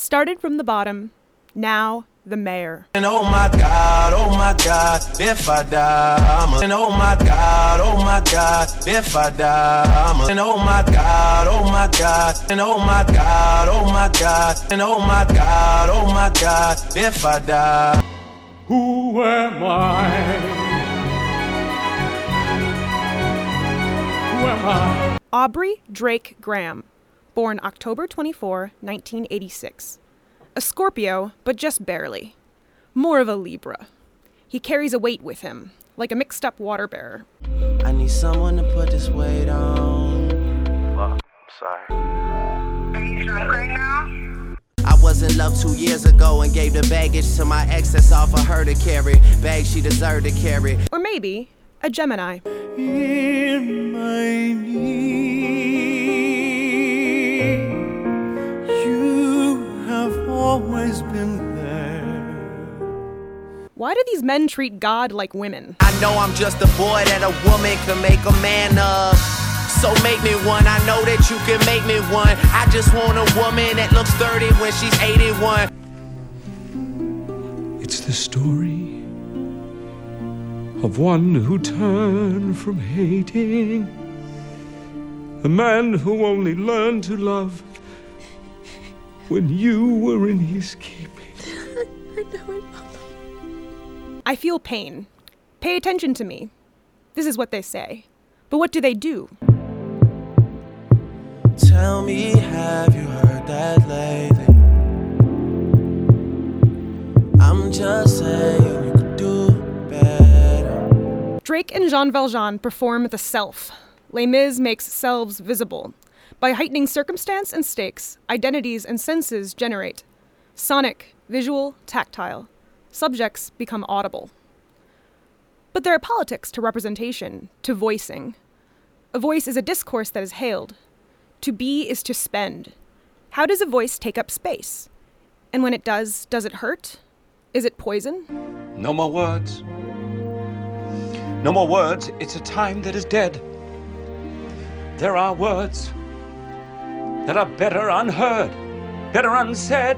Started from the bottom, now the mayor. And oh my God, oh my God, if I die, I'm a, and oh my God, oh my God, if I die, I'm a, and oh my God, oh my God, and oh my God, oh my God, and oh my God, oh my God, if I die. Who am I? Who am I? Aubrey Drake Graham, born October 24, 1986. A Scorpio, but just barely. More of a Libra. He carries a weight with him, like a mixed up water bearer. I need someone to put this weight on. Look, I'm sorry. Are you drunk right now? I was in love two years ago and gave the baggage to my ex that's all for her to carry. Bag she deserved to carry. Or maybe a Gemini. Why do these men treat God like women? I know I'm just a boy that a woman can make a man of. So make me one. I know that you can make me one. I just want a woman that looks 30 when she's 81. It's the story of one who turned from hating, a man who only learned to love when you were in his keeping. I feel pain. Pay attention to me. This is what they say. But what do they do? Tell me, have you heard that lately? I'm just saying you could do better. Drake and Jean Valjean perform the self. Les Mis makes selves visible. By heightening circumstance and stakes, identities and senses generate. Sonic, visual, tactile. Subjects become audible. But there are politics to representation, to voicing. A voice is a discourse that is hailed. To be is to spend. How does a voice take up space? And when it does, does it hurt? Is it poison? No more words. No more words. It's a time that is dead. There are words that are better unheard, better unsaid.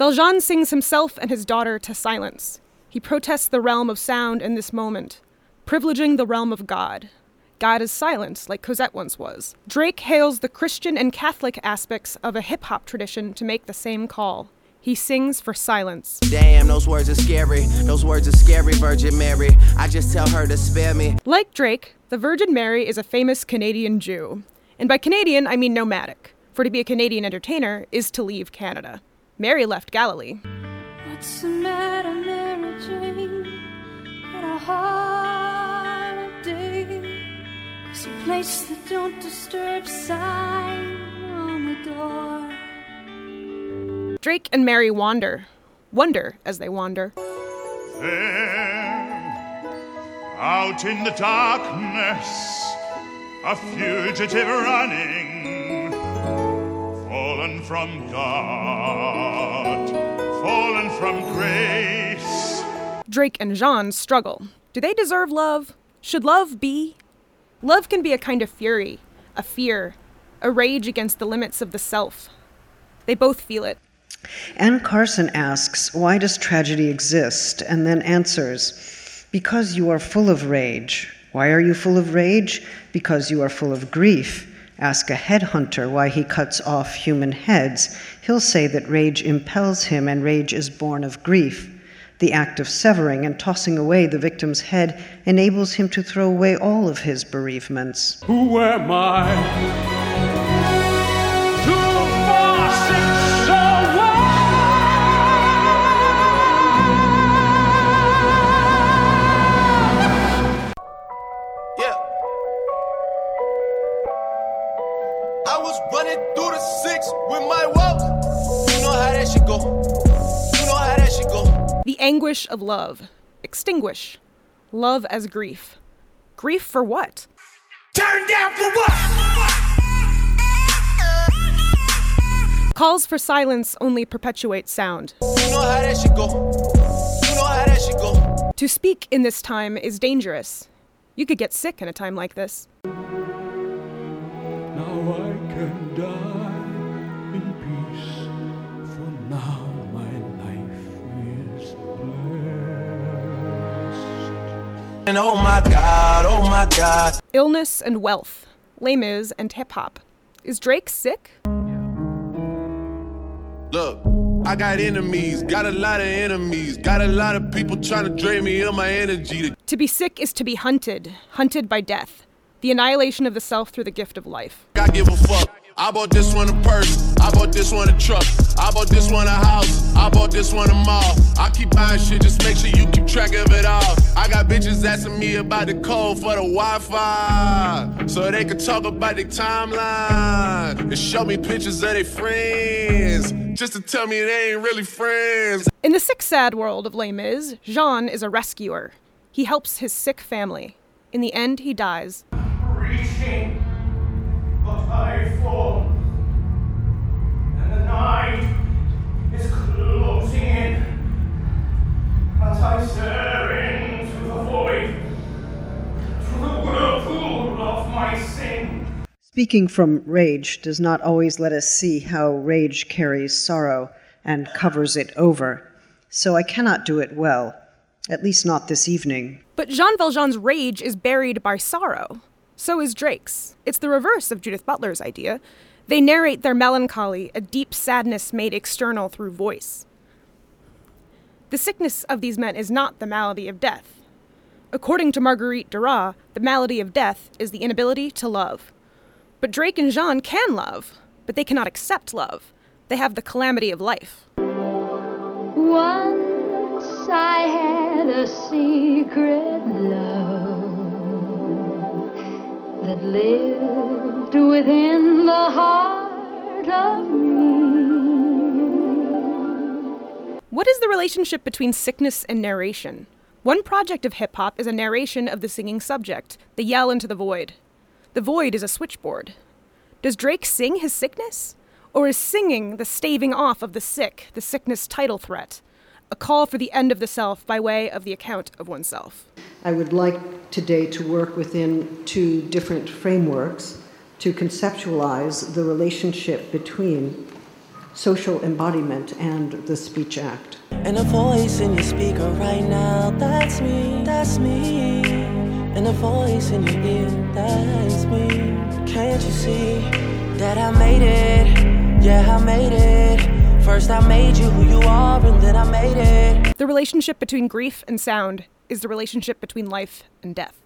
Valjean sings himself and his daughter to silence. He protests the realm of sound in this moment, privileging the realm of God. God is silence, like Cosette once was. Drake hails the Christian and Catholic aspects of a hip hop tradition to make the same call. He sings for silence. Damn, those words are scary. Those words are scary, Virgin Mary. I just tell her to spare me. Like Drake, the Virgin Mary is a famous Canadian Jew. And by Canadian, I mean nomadic, for to be a Canadian entertainer is to leave Canada. Mary left Galilee. What's the matter, Mary Jane? A holiday? You place the don't disturb sign on the door. Drake and Mary wander, wonder as they wander. There, out in the darkness, a fugitive running, fallen from God, fallen from grace. Drake and Jean struggle. Do they deserve love? Should love be? Love can be a kind of fury, a fear, a rage against the limits of the self. They both feel it. Anne Carson asks, Why does tragedy exist? and then answers, Because you are full of rage. Why are you full of rage? Because you are full of grief. Ask a headhunter why he cuts off human heads. He'll say that rage impels him and rage is born of grief. The act of severing and tossing away the victim's head enables him to throw away all of his bereavements. Who am I? Go. Anguish of love. Extinguish. Love as grief. Grief for what? Turn down for what? Calls for silence only perpetuate sound. You know how that should go. You know how that should go. To speak in this time is dangerous. You could get sick in a time like this. Now I can die And oh my God, oh my God. Illness and wealth. Les Mis and hip hop. Is Drake sick? Look, I got enemies, got a lot of enemies, got a lot of people trying to drain me of my energy. To be sick is to be hunted, hunted by death. The annihilation of the self through the gift of life. I give a fuck. I bought this one a purse. I bought this one a truck. I bought this one a house. I bought this one a mall. I keep buying shit, just make sure you keep track of it all. I got bitches asking me about the code for the Wi-Fi, so they could talk about their timeline and show me pictures of their friends, just to tell me they ain't really friends. In the sick, sad world of Les Mis, Jean is a rescuer. He helps his sick family. In the end, he dies. Reaching, Speaking from rage does not always let us see how rage carries sorrow and covers it over. So I cannot do it well, at least not this evening. But Jean Valjean's rage is buried by sorrow. So is Drake's. It's the reverse of Judith Butler's idea. They narrate their melancholy, a deep sadness made external through voice. The sickness of these men is not the malady of death. According to Marguerite Duras, the malady of death is the inability to love. But Drake and Jean can love, but they cannot accept love. They have the calamity of life. Once I had a secret love that lived within the heart of me. What is the relationship between sickness and narration? One project of hip hop is a narration of the singing subject, the yell into the void. The void is a switchboard. Does Drake sing his sickness? Or is singing the staving off of the sick, the sickness title threat? A call for the end of the self by way of the account of oneself. I would like today to work within two different frameworks to conceptualize the relationship between social embodiment and the speech act. And a voice in your speaker right now, that's me, that's me. And a voice in your ear, that's me. Can't you see that I made it? Yeah, I made it. First I made you who you are, and then I made it. The relationship between grief and sound is the relationship between life and death.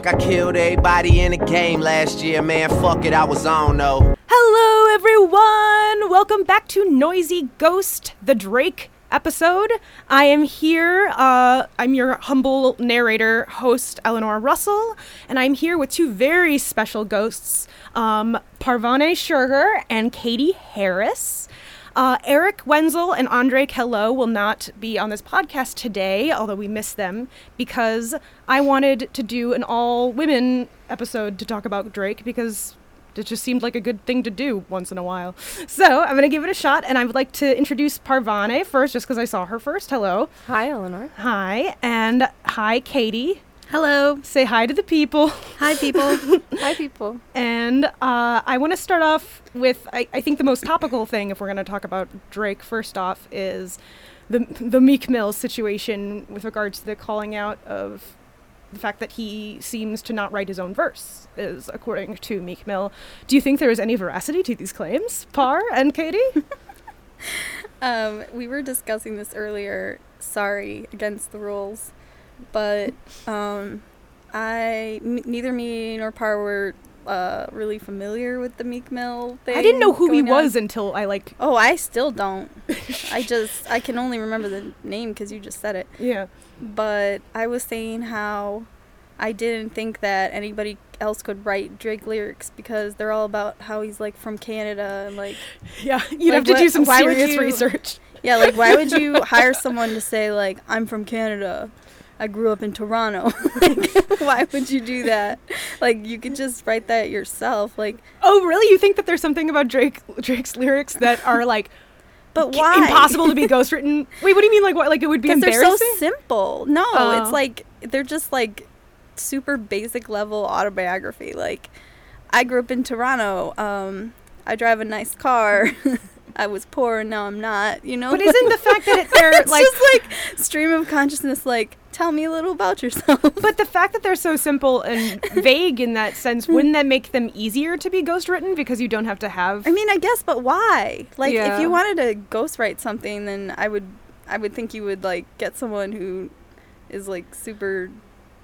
Think I killed everybody in the game last year, man. Fuck it, I was on though. Hello, everyone! Welcome back to Noisy Ghost, the Drake episode. I am here. Uh, I'm your humble narrator, host Eleanor Russell, and I'm here with two very special ghosts, um, Parvane and Katie Harris. Uh, Eric Wenzel and Andre Kello will not be on this podcast today, although we miss them, because I wanted to do an all women episode to talk about Drake because it just seemed like a good thing to do once in a while. So I'm going to give it a shot, and I would like to introduce Parvane first, just because I saw her first. Hello. Hi, Eleanor. Hi. And hi, Katie. Hello. Say hi to the people. Hi, people. Hi, people. And uh, I want to start off with I, I think the most topical thing, if we're going to talk about Drake, first off, is the the Meek Mill situation with regards to the calling out of the fact that he seems to not write his own verse, is according to Meek Mill. Do you think there is any veracity to these claims, Par and Katie? Um, we were discussing this earlier. Sorry, against the rules, but um, I m- neither me nor Par were uh, really familiar with the Meek Mill thing. I didn't know who he on. was until I like. Oh, I still don't. I just I can only remember the name because you just said it. Yeah. But I was saying how I didn't think that anybody else could write Drake lyrics because they're all about how he's like from Canada and like Yeah, you'd Like, have to do what- some serious you- research. yeah, like why would you hire someone to say like I'm from Canada? I grew up in Toronto. like, why would you do that? Like, you could just write that yourself. Like, Oh, really? You think that there's something about Drake Drake's lyrics that are like but why? impossible to be ghostwritten? Wait, what do you mean? Like what? Like it would be Because they're so simple. No, Oh. it's like they're just like super basic level autobiography. Like, I grew up in Toronto. Um, I drive a nice car. I was poor and now I'm not. You know. But isn't the fact that it, they're it's like just like stream of consciousness? Like, tell me a little about yourself. But the fact that they're so simple and vague in that sense, hmm. wouldn't that make them easier to be ghostwritten because you don't have to have? I mean, I guess, but why? Like, Yeah. if you wanted to ghostwrite something, then I would, I would think you would like get someone who is like super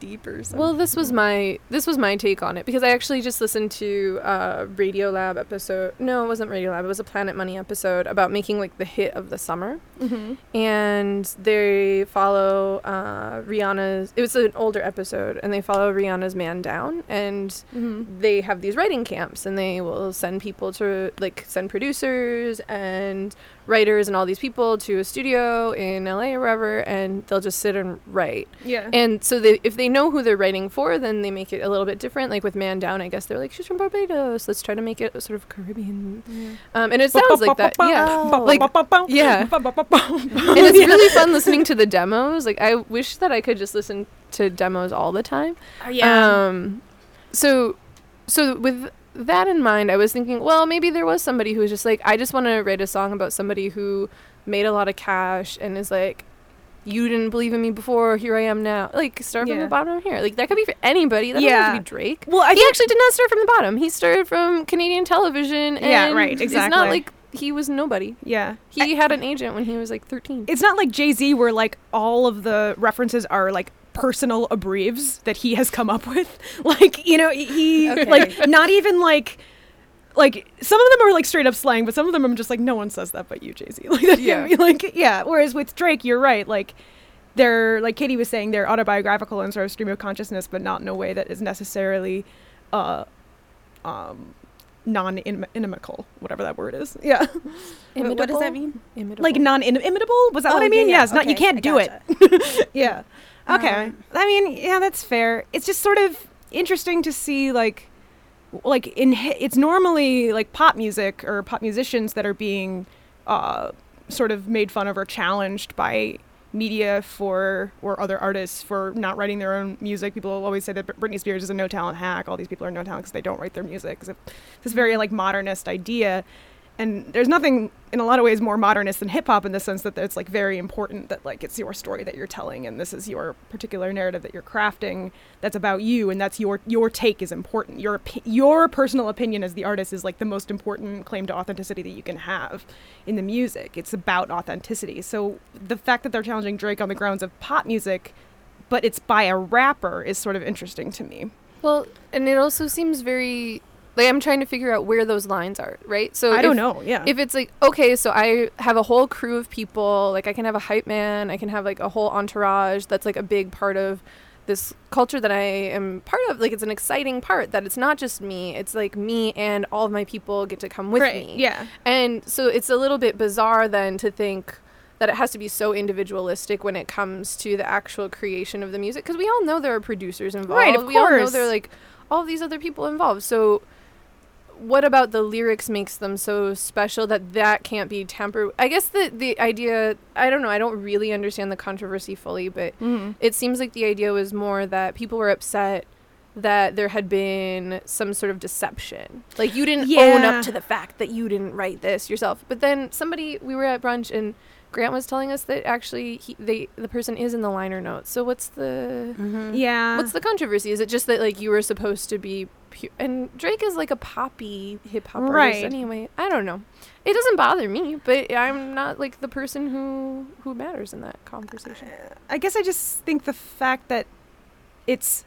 deep or something. Well, this was my this was my take on it because I actually just listened to a Radiolab episode. No, it wasn't Radiolab. It was a Planet Money episode about making like the hit of the summer. Mhm. And they follow uh, Rihanna's. It was an older episode, and they follow Rihanna's Man Down, and Mhm. they have these writing camps, and they will send people to like send producers and writers and all these people to a studio in LA or wherever, and they'll just sit and write. Yeah. And so they, if they know who they're writing for, then they make it a little bit different. Like with Man Down, I guess they're like, she's from Barbados. Let's try to make it sort of Caribbean. Um, and it sounds like that. Yeah. Like, yeah. and it's really fun listening to the demos. Like I wish that I could just listen to demos all the time. Oh, yeah. Um, so, so with that in mind, I was thinking, well, maybe there was somebody who was just like, I just want to write a song about somebody who made a lot of cash and is like, you didn't believe in me before. Here I am now. Like start from the bottom here. Like that could be for anybody. That doesn't have Yeah. to be Drake. Well, I he actually did not start from the bottom. He started from Canadian television. And Yeah, right, Exactly. It's not like he was nobody. Yeah. He had an agent when he was like 13. It's not like Jay Z, where like all of the references are like personal abbreves that he has come up with. Like you know, he Okay. like not even like. Like some of them are like straight up slang, but some of them I'm just like no one says that but you, Jay Z. Like that Yeah. be like yeah. Whereas with Drake, you're right. Like they're like Katie was saying, they're autobiographical and sort of stream of consciousness, but not in a way that is necessarily uh um non-inimical, whatever that word is. Yeah. What- what does that mean? Imitable. Like non-imitable? Was that Oh, what I mean? yeah, yeah. Yes. Not you can't I do gotcha. it. yeah. Okay. Um, I mean, yeah, that's fair. It's just sort of interesting to see like like in it's normally like pop music or pop musicians that are being uh sort of made fun of or challenged by media for or other artists for not writing their own music. People always say that Britney Spears is a no talent hack. All these people are no talent because they don't write their music. It's this very like modernist idea. And there's nothing in a lot of ways more modernist than hip hop in the sense that it's like very important that like it's your story that you're telling and this is your particular narrative that you're crafting that's about you and that's your your take is important. Your your personal opinion as the artist is like the most important claim to authenticity that you can have in the music. It's about authenticity. So the fact that they're challenging Drake on the grounds of pop music but it's by a rapper is sort of interesting to me. Well, and it also seems very like I'm trying to figure out where those lines are, right? So I don't know, yeah. If it's like okay, so I have a whole crew of people, like I can have a hype man, I can have like a whole entourage that's like a big part of this culture that I am part of. Like it's an exciting part that it's not just me, it's like me and all of my people get to come with Right, me. yeah. And so it's a little bit bizarre then to think that it has to be so individualistic when it comes to the actual creation of the music because we all know there are producers involved. Right, of we all know there are like all these other people involved. So what about the lyrics makes them so special that that can't be tampered? I guess the the idea I don't know. I don't really understand the controversy fully, but Mhm. it seems like the idea was more that people were upset that there had been some sort of deception. Like you didn't own up to the fact that you didn't write this yourself. But then somebody we were at brunch and Grant was telling us that actually he, they the person is in the liner notes. So what's the mm-hmm. Yeah. What's the controversy? Is it just that like you were supposed to be pu- and Drake is like a poppy hip hop Right. artist anyway. I don't know. It doesn't bother me, but I'm not like the person who who matters in that conversation. I guess I just think the fact that it's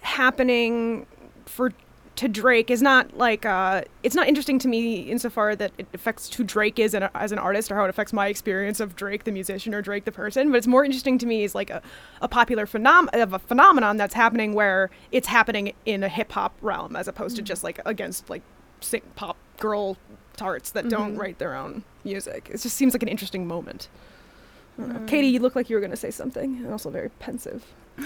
happening for to Drake is not like uh, it's not interesting to me insofar that it affects who Drake is an, as an artist or how it affects my experience of Drake the musician or Drake the person. But it's more interesting to me is like a, a popular phenom- of a phenomenon that's happening where it's happening in a hip hop realm as opposed to just like against like sing pop girl tarts that don't Mhm. write their own music. It just seems like an interesting moment. Uh, Katie, you look like you were going to say something, and also very pensive.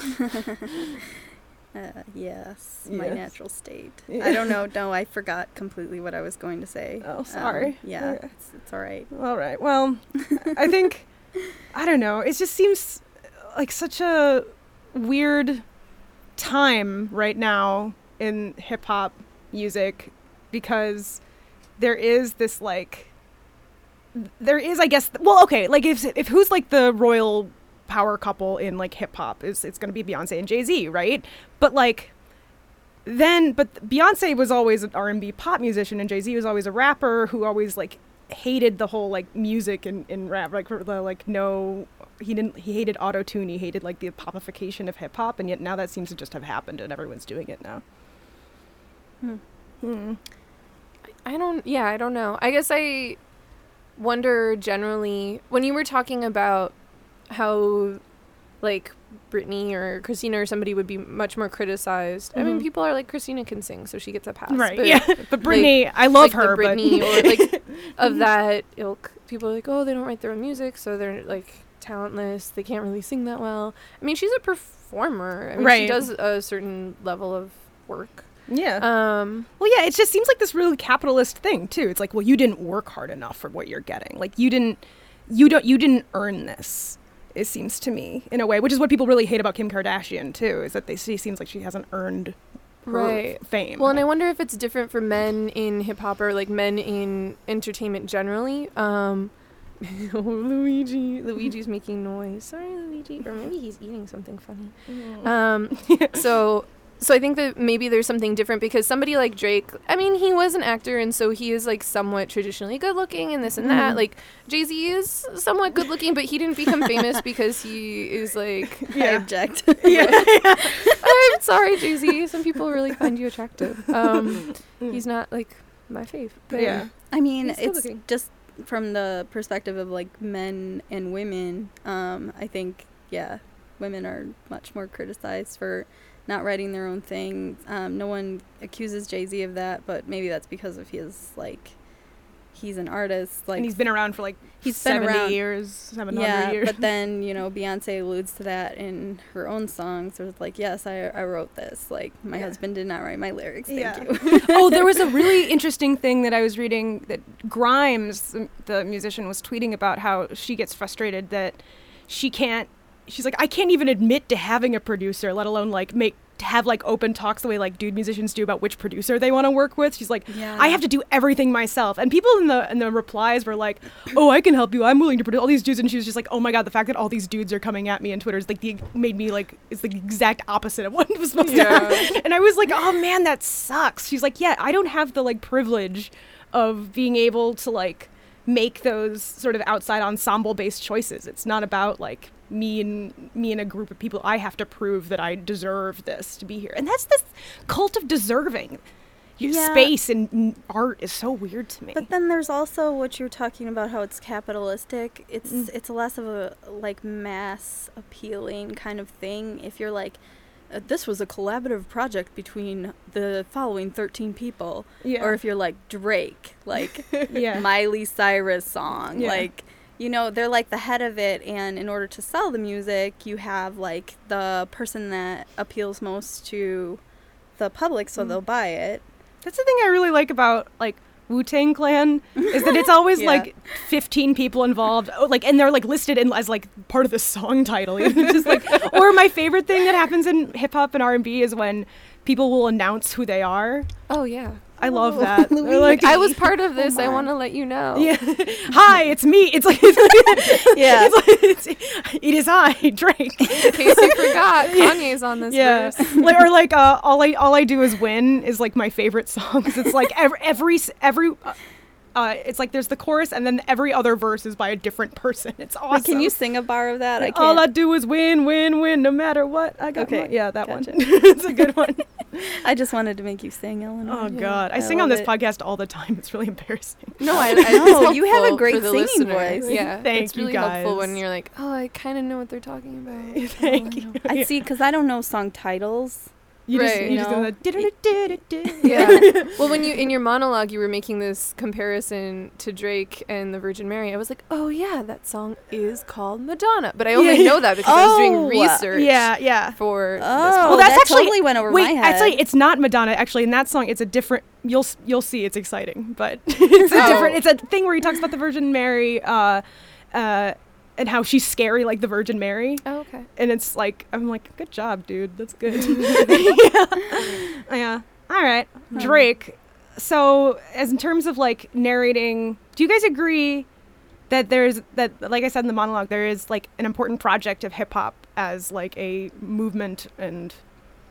Uh, yes, my Yes. natural state. Yeah. I don't know. No, I forgot completely what I was going to say. Oh, Um, sorry. yeah, Okay. it's, it's all right. All right. Well, I think I don't know. It just seems like such a weird time right now in hip hop music because there is this like there is I guess well okay like if if who's like the royal power couple in like hip hop is it's going to be Beyonce and Jay-Z, right? But like then but Beyonce was always an R&B pop musician and Jay-Z was always a rapper who always like hated the whole like music and in rap like for the like no he didn't he hated auto tune he hated like the popification of hip hop and yet now that seems to just have happened and everyone's doing it now. Hmm. Hmm. I don't. Yeah, I don't know. I guess I wonder generally when you were talking about how, like, Britney or Christina or somebody would be much more criticized. I mean, Mhm. people are like Christina can sing, so she gets a pass. Right, But, yeah. But Britney, I love like her, but- or like of that ilk. People are like, oh, they don't write their own music, so they're like talentless. They can't really sing that well. I mean, she's a performer. I mean, she does a certain level of work. Yeah. Um. Well, yeah, it just seems like this really capitalist thing too. It's like, well, you didn't work hard enough for what you're getting. Like you didn't, you don't, you didn't earn this. It seems to me in a way, which is what people really hate about Kim Kardashian too, is that they she seems like she hasn't earned right. fame. well and i wonder if it's different for men in hip-hop or like men in entertainment generally. Um oh, luigi luigi's making noise. Sorry luigi. Or maybe he's eating something funny. Mm. um so so i think that maybe there's something different because somebody like drake i mean he was an actor and so he is like somewhat traditionally good looking and this and that Mhm. like jay-z is somewhat good looking but he didn't become famous because he is like I object. Yeah, I'm sorry, Jay Z. Some people really find you attractive. Um, he's not like my fave. But Yeah. I mean, it's looking. just from the perspective of like men and women. Um, I think yeah, women are much more criticized for not writing their own thing. Um, no one accuses Jay Z of that, but maybe that's because of his like he's an artist. Like and he's been around for like he's been around years, 700 yeah, years. but then you know Beyonce alludes to that in her own songs. So it's like, yes, I, I wrote this. Like my Yeah. husband did not write my lyrics. Thank Yeah. you. oh, there was a really interesting thing that I was reading that Grimes, the musician, was tweeting about how she gets frustrated that she can't. She's like, I can't even admit to having a producer, let alone like make have like open talks the way like dude musicians do about which producer they want to work with. She's like, Yeah. I have to do everything myself. And people in the in the replies were like, Oh, I can help you. I'm willing to produce all these dudes. And she was just like, Oh my god, the fact that all these dudes are coming at me on Twitter is like the made me like it's the exact opposite of what it was supposed to Yeah. happen. And I was like, Oh man, that sucks. She's like, Yeah, I don't have the like privilege of being able to like make those sort of outside ensemble based choices. It's not about like me and me and a group of people. I have to prove that I deserve this to be here. And that's this cult of deserving. Your Yeah. space in art is so weird to me. But then there's also what you're talking about how it's capitalistic. It's Mm. it's less of a like mass appealing kind of thing. If you're like uh, this was a collaborative project between the following 13 people Yeah. or if you're like Drake, like Yeah. Miley Cyrus song, Yeah. like you know, they're like the head of it and in order to sell the music, you have like the person that appeals most to the public so Mm. they'll buy it. That's the thing I really like about like Wu Tang Clan is that it's always Yeah. like 15 people involved, oh, like, and they're like listed in as like part of the song title. It's just like, or my favorite thing that happens in hip hop and R and B is when people will announce who they are. Oh yeah. I love that. They're like, I was part of this. I want to let you know. Yeah. Hi, it's me. It's like, it's like Yeah. it's like, it's, it is I, Drake. In case you forgot, Kanye's on this yeah. verse. like, or like, uh, all I all I do is win is like my favorite song 'cause it's like every every every. Uh, uh, it's like there's the chorus and then every other verse is by a different person. It's awesome. Wait, can you sing a bar of that? I can't. all I do is win, win, win, no matter what. I got Okay, my- yeah, that gotcha. one. it's a good one. I just wanted to make you sing, Eleanor. Oh Yeah, God, I, sing on this it. podcast all the time. It's really embarrassing. No, I, I No, it's you have a great singing listener. voice. Yeah, Thank it's you, really helpful when you're like, oh, I kind of know what they're talking about. Thank Oh, I you. know. I see, because I don't know song titles. You just, Right. you just know? do the yeah. well, when you in your monologue you were making this comparison to Drake and the Virgin Mary, I was like, oh yeah, that song is called Madonna. But I only Yeah. know that because I was Oh. doing research. Yeah, yeah. For this Oh, well, that's that actually totally went over wait, my head. Actually, it's not Madonna. Actually, in that song, it's a different. You'll you'll see. It's exciting, but it's a Oh. different. It's a thing where he talks about the Virgin Mary, uh, uh, and how she's scary like the Virgin Mary. Oh, okay. And it's like I'm like, good job, dude. That's good. yeah. yeah. All right, um, Drake. So, as in terms of like narrating, do you guys agree that there's that like I said in the monologue, there is like an important project of hip hop as like a movement and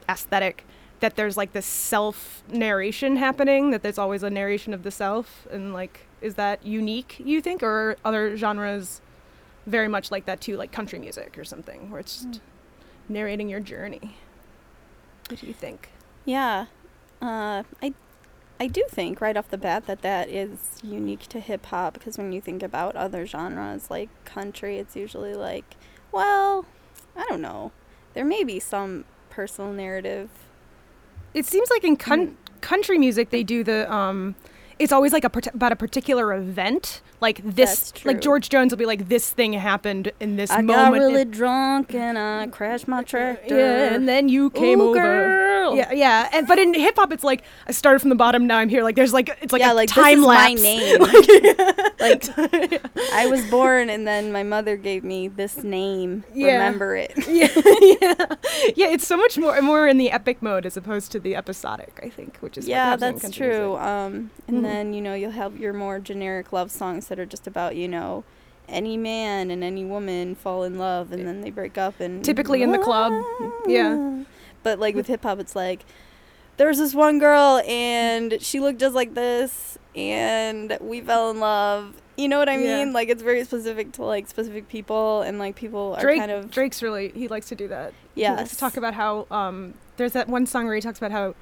aesthetic that there's like this self narration happening that there's always a narration of the self and like is that unique you think or other genres very much like that too like country music or something where it's just narrating your journey. What do you think? Yeah, uh, I I do think right off the bat that that is unique to hip hop because when you think about other genres like country, it's usually like, well, I don't know, there may be some personal narrative. it seems like in con- country music they do the um it's always like a about a particular event like this like george jones will be like this thing happened in this I moment I got really drunk and I crashed my tractor. Yeah, and then you came Ooh, over. girl. Yeah, yeah. And but in hip hop, it's like I started from the bottom. Now I'm here. Like there's like it's like yeah, a like time this is lapse. my name. like I was born and then my mother gave me this name. Yeah. Remember it. yeah, yeah, yeah. It's so much more more in the epic mode as opposed to the episodic. I think, which is yeah, that's true. Um, and Mhm. then you know you'll have your more generic love songs that are just about you know any man and any woman fall in love and then they break up and Typically in the club. Yeah. But like with hip hop, it's like there's this one girl and she looked just like this and we fell in love. You know what I Yeah. mean? Like it's very specific to like specific people and like people are Drake, kind of Drake's really he likes to do that. He likes to talk about how um there's that one song where he talks about how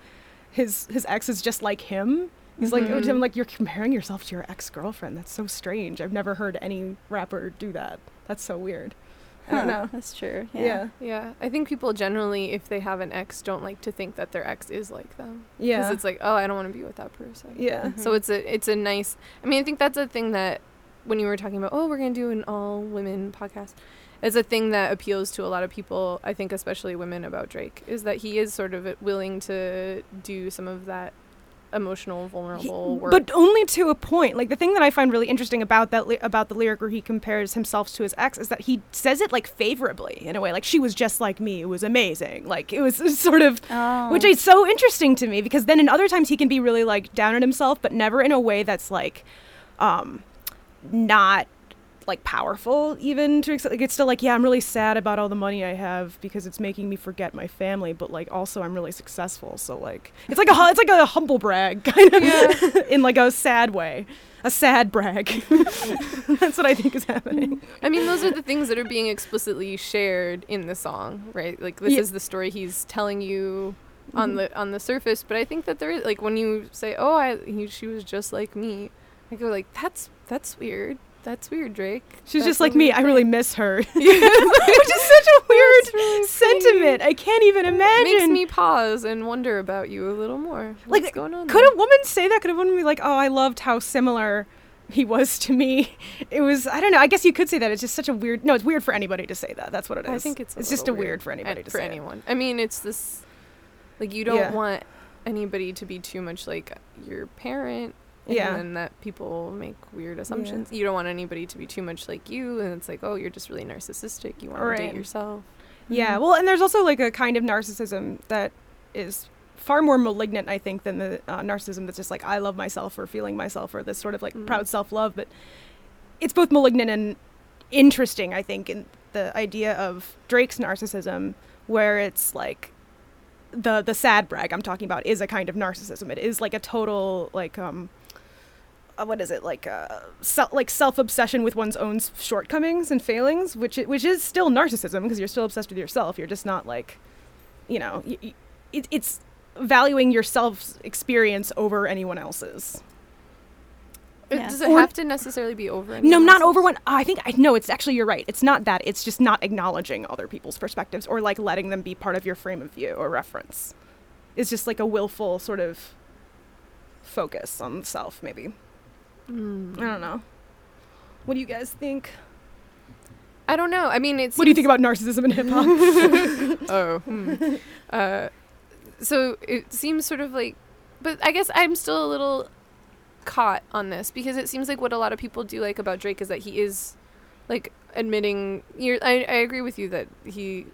his his ex is just like him. He's like, oh. Tim, mm-hmm. like you're comparing yourself to your ex girlfriend. That's so strange. I've never heard any rapper do that. That's so weird. I don't know. That's true. Yeah. Yeah. Yeah, I think people generally, if they have an ex, don't like to think that their ex is like them. Yeah. because it's like, oh, I don't want to be with that person. Yeah. Mm-hmm. So it's a it's a nice. I mean, I think that's a thing that when you were talking about, oh, we're gonna do an all women podcast, is a thing that appeals to a lot of people. I think especially women about Drake is that he is sort of willing to do some of that emotional, vulnerable work. But only to a point. Like the thing that I find really interesting about that li- about the lyric where he compares himself to his ex is that he says it like favorably in a way. Like she was just like me. It was amazing. Like it was sort of, Oh. which is so interesting to me because then in other times he can be really like down on himself, but never in a way that's like, um, not like powerful even to like it's still like yeah i'm really sad about all the money i have because it's making me forget my family but like also i'm really successful so like it's like a it's like a humble brag kind of in like a sad way a sad brag that's what i think is happening I mean, those are the things that are being explicitly shared in the song, right? Like this Yeah. is the story he's telling you on Mhm. the on the surface, but I think that there is like when you say, "Oh, I he, she was just like me," I go like, "That's that's weird. That's weird, Drake." she's That's just like me weird i really miss her which is such a weird sentiment i can't even imagine Makes me pause and wonder about you a little more. What's like going on? could there? a woman say that could a woman be like oh i loved how similar he was to me it was i don't know i guess you could say that it's just such a weird no it's weird for anybody to say that that's what it is I think it's it's just a little weird for anybody to for say it. anyone. I mean, it's this like you don't Yeah. want anybody to be too much like your parent. And Yeah. then that people make weird assumptions. You don't want anybody to be too much like you, and it's like, oh, you're just really narcissistic. You want to date yourself. Yeah, Mm-hmm. well, and there's also like a kind of narcissism that is far more malignant, I think, than the uh, narcissism that's just like I love myself or feeling myself or this sort of like Mm. proud self-love. But it's both malignant and interesting, I think, in the idea of Drake's narcissism, where it's like the the sad brag I'm talking about is a kind of narcissism. It is like a total like um. Uh, what is it like? Uh, self like self obsession with one's own shortcomings and failings, which which is still narcissism because you're still obsessed with yourself. You're just not like, you know, y- y- it, it's valuing yourself's experience over anyone else's. It- Yeah. Does it Or- have to necessarily be over? No, anyone not over one. I think I no. It's actually you're right. It's not that. It's just not acknowledging other people's perspectives or like letting them be part of your frame of view or reference. It's just like a willful sort of focus on self, maybe. Hmm. I don't know. What do you guys think? I don't know. I mean, it's. What do you think about narcissism in hip hop? oh. hmm. Uh, so it seems sort of like, but I guess I'm still a little caught on this because it seems like what a lot of people do like about Drake is that he is like admitting. You're, I I agree with you that he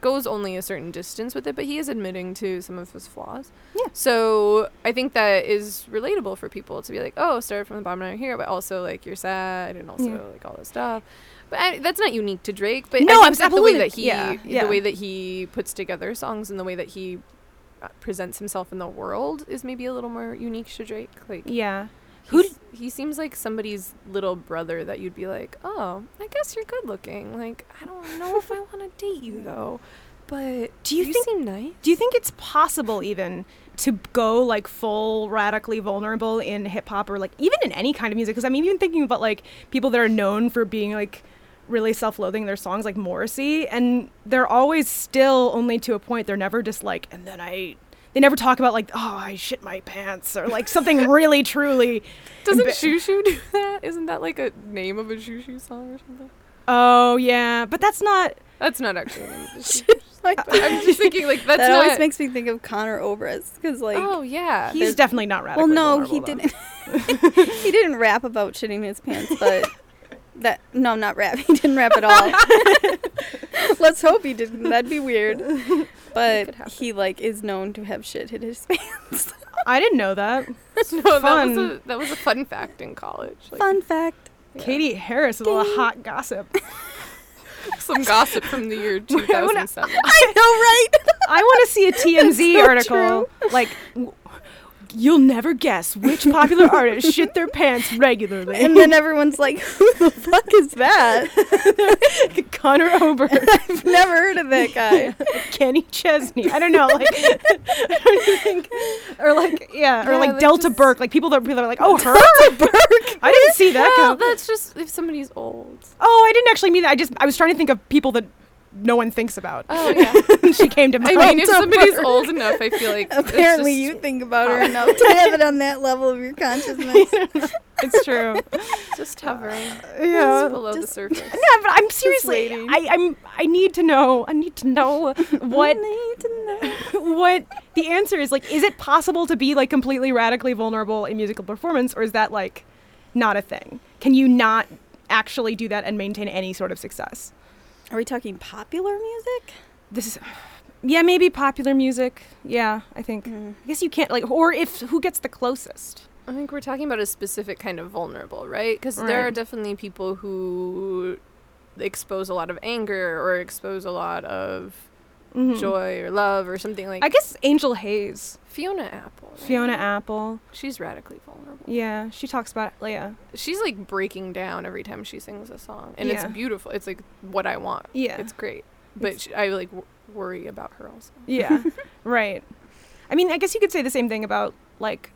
goes only a certain distance with it, but he is admitting to some of his flaws. Yeah. So I think that is relatable for people to be like, oh, start from the bottom and here, but also like you're sad and also Yeah. like all this stuff. But I, that's not unique to Drake. But No, I think that the way that he, Yeah, yeah. the way that he puts together songs and the way that he uh, presents himself in the world is maybe a little more unique to Drake. Like, yeah. Who he seems like somebody's little brother that you'd be like, oh, I guess you're good looking. Like, I don't know if I want to date you though. But Do you think seem nice? Do you think it's possible even to go like full radically vulnerable in hip hop or like even in any kind of music? Because I'm even thinking about like people that are known for being like really self-loathing their songs like Morrissey and they're always still only to a point they're never just like and then I they never talk about like oh I shit my pants or like something really truly Doesn't emba- Xiu Xiu do that? Isn't that like a name of a Xiu Xiu song or something? Oh yeah, but that's not That's not actually the name of the Xiu Xiu. I'm just thinking like that's that not. always makes me think of Conor Oberst because like oh yeah, he's definitely not well no he vulnerable, though. didn't he didn't rap about shitting his pants but that no not rap he didn't rap at all let's hope he didn't that'd be weird but he like is known to have shit hit his pants I didn't know that. no, that was a that was a fun fact in college. Like, fun fact Katie Harris with all the hot gossip. some gossip from the year 2007. I know right I want to see a TMZ so article like w- you'll never guess which popular artist shit their pants regularly. and then everyone's like who the fuck is that Conor Oberst, I've never heard of that guy Kenny Chesney. I don't know, like, don't think, or like, yeah, or Yeah, like like Delta Burke. Like people that people are like, oh, her. Delta Burke. I didn't see that. well, come. that's just if somebody's old. Oh, I didn't actually mean that. I just I was trying to think of people that no one thinks about. Oh yeah. she came to my. I mean, if somebody's Burke. old enough, I feel like apparently just- you think about her enough to have it on that level of your consciousness it's true. just hovering uh, Yeah. just below the surface. Yeah, but I'm seriously. I, I'm. I need to know. I need to know what need to know. what the answer is. Like, is it possible to be like completely radically vulnerable in musical performance, or is that like not a thing? Can you not actually do that and maintain any sort of success? Are we talking popular music? This is. Yeah, maybe popular music. Yeah, I think. Mm. I guess you can't like, or if who gets the closest. I think we're talking about a specific kind of vulnerable, right? Because there are definitely people who expose a lot of anger or expose a lot of Mhm. joy or love or something like. I guess Angel Haze, Fiona Apple. right? Fiona Apple. She's radically vulnerable. Yeah, she talks about yeah. She's like breaking down every time she sings a song, and Yeah. it's beautiful. It's like what I want. Yeah. it's great. But sh I like w- worry about her also. Yeah, right. I mean, I guess you could say the same thing about like,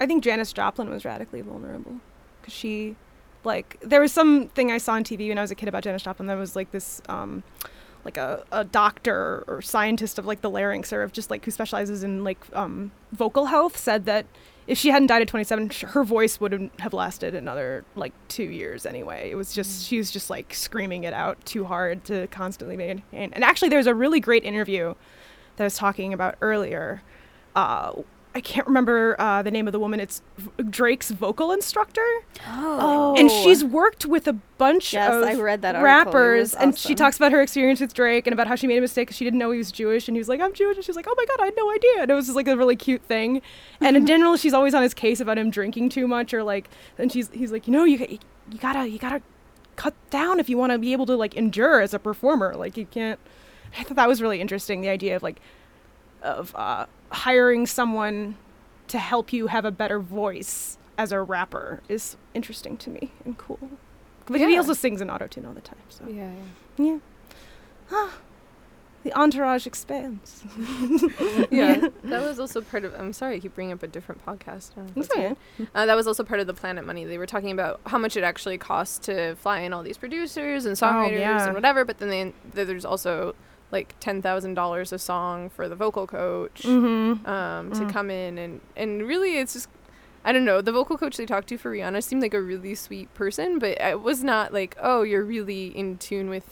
I think Janis Joplin was radically vulnerable because she, like, there was something I saw on TV when I was a kid about Janis Joplin. There was like this, um, like a, a doctor or scientist of like the larynx or of just like who specializes in like um, vocal health said that if she hadn't died at 27 her voice wouldn't have lasted another like two years anyway it was just she was just like screaming it out too hard to constantly maintain and actually there's a really great interview that I was talking about earlier. Uh, I can't remember uh, the name of the woman. It's Drake's vocal instructor. Oh. And she's worked with a bunch Yes, of I read that. Rappers, was and she talks about her experience with Drake and about how she made a mistake because she didn't know he was Jewish, and he was like, "I'm Jewish," and she's like, "Oh my god, I had no idea." And it was just like a really cute thing. And in general, she's always on his case about him drinking too much, or like, and she's he's like, you know, you you, you gotta you gotta cut down if you want to be able to like endure as a performer. Like you can't. I thought that was really interesting. The idea of like of uh, hiring someone to help you have a better voice as a rapper is interesting to me and cool. But he also sings in auto tune all the time. So Yeah. yeah. Ah, the entourage expands. yeah, that was also part of. I'm sorry, I keep bringing up a different podcast. now. That's That's okay. Uh, that was also part of the Planet Money. They were talking about how much it actually costs to fly in all these producers and songwriters Oh, yeah. and whatever. But then they, there's also like ten thousand dollars a song for the vocal coach Mhm. um, to Mm. come in and and really it's just I don't know the vocal coach they talked to for Rihanna seemed like a really sweet person, but it was not like oh you're really in tune with.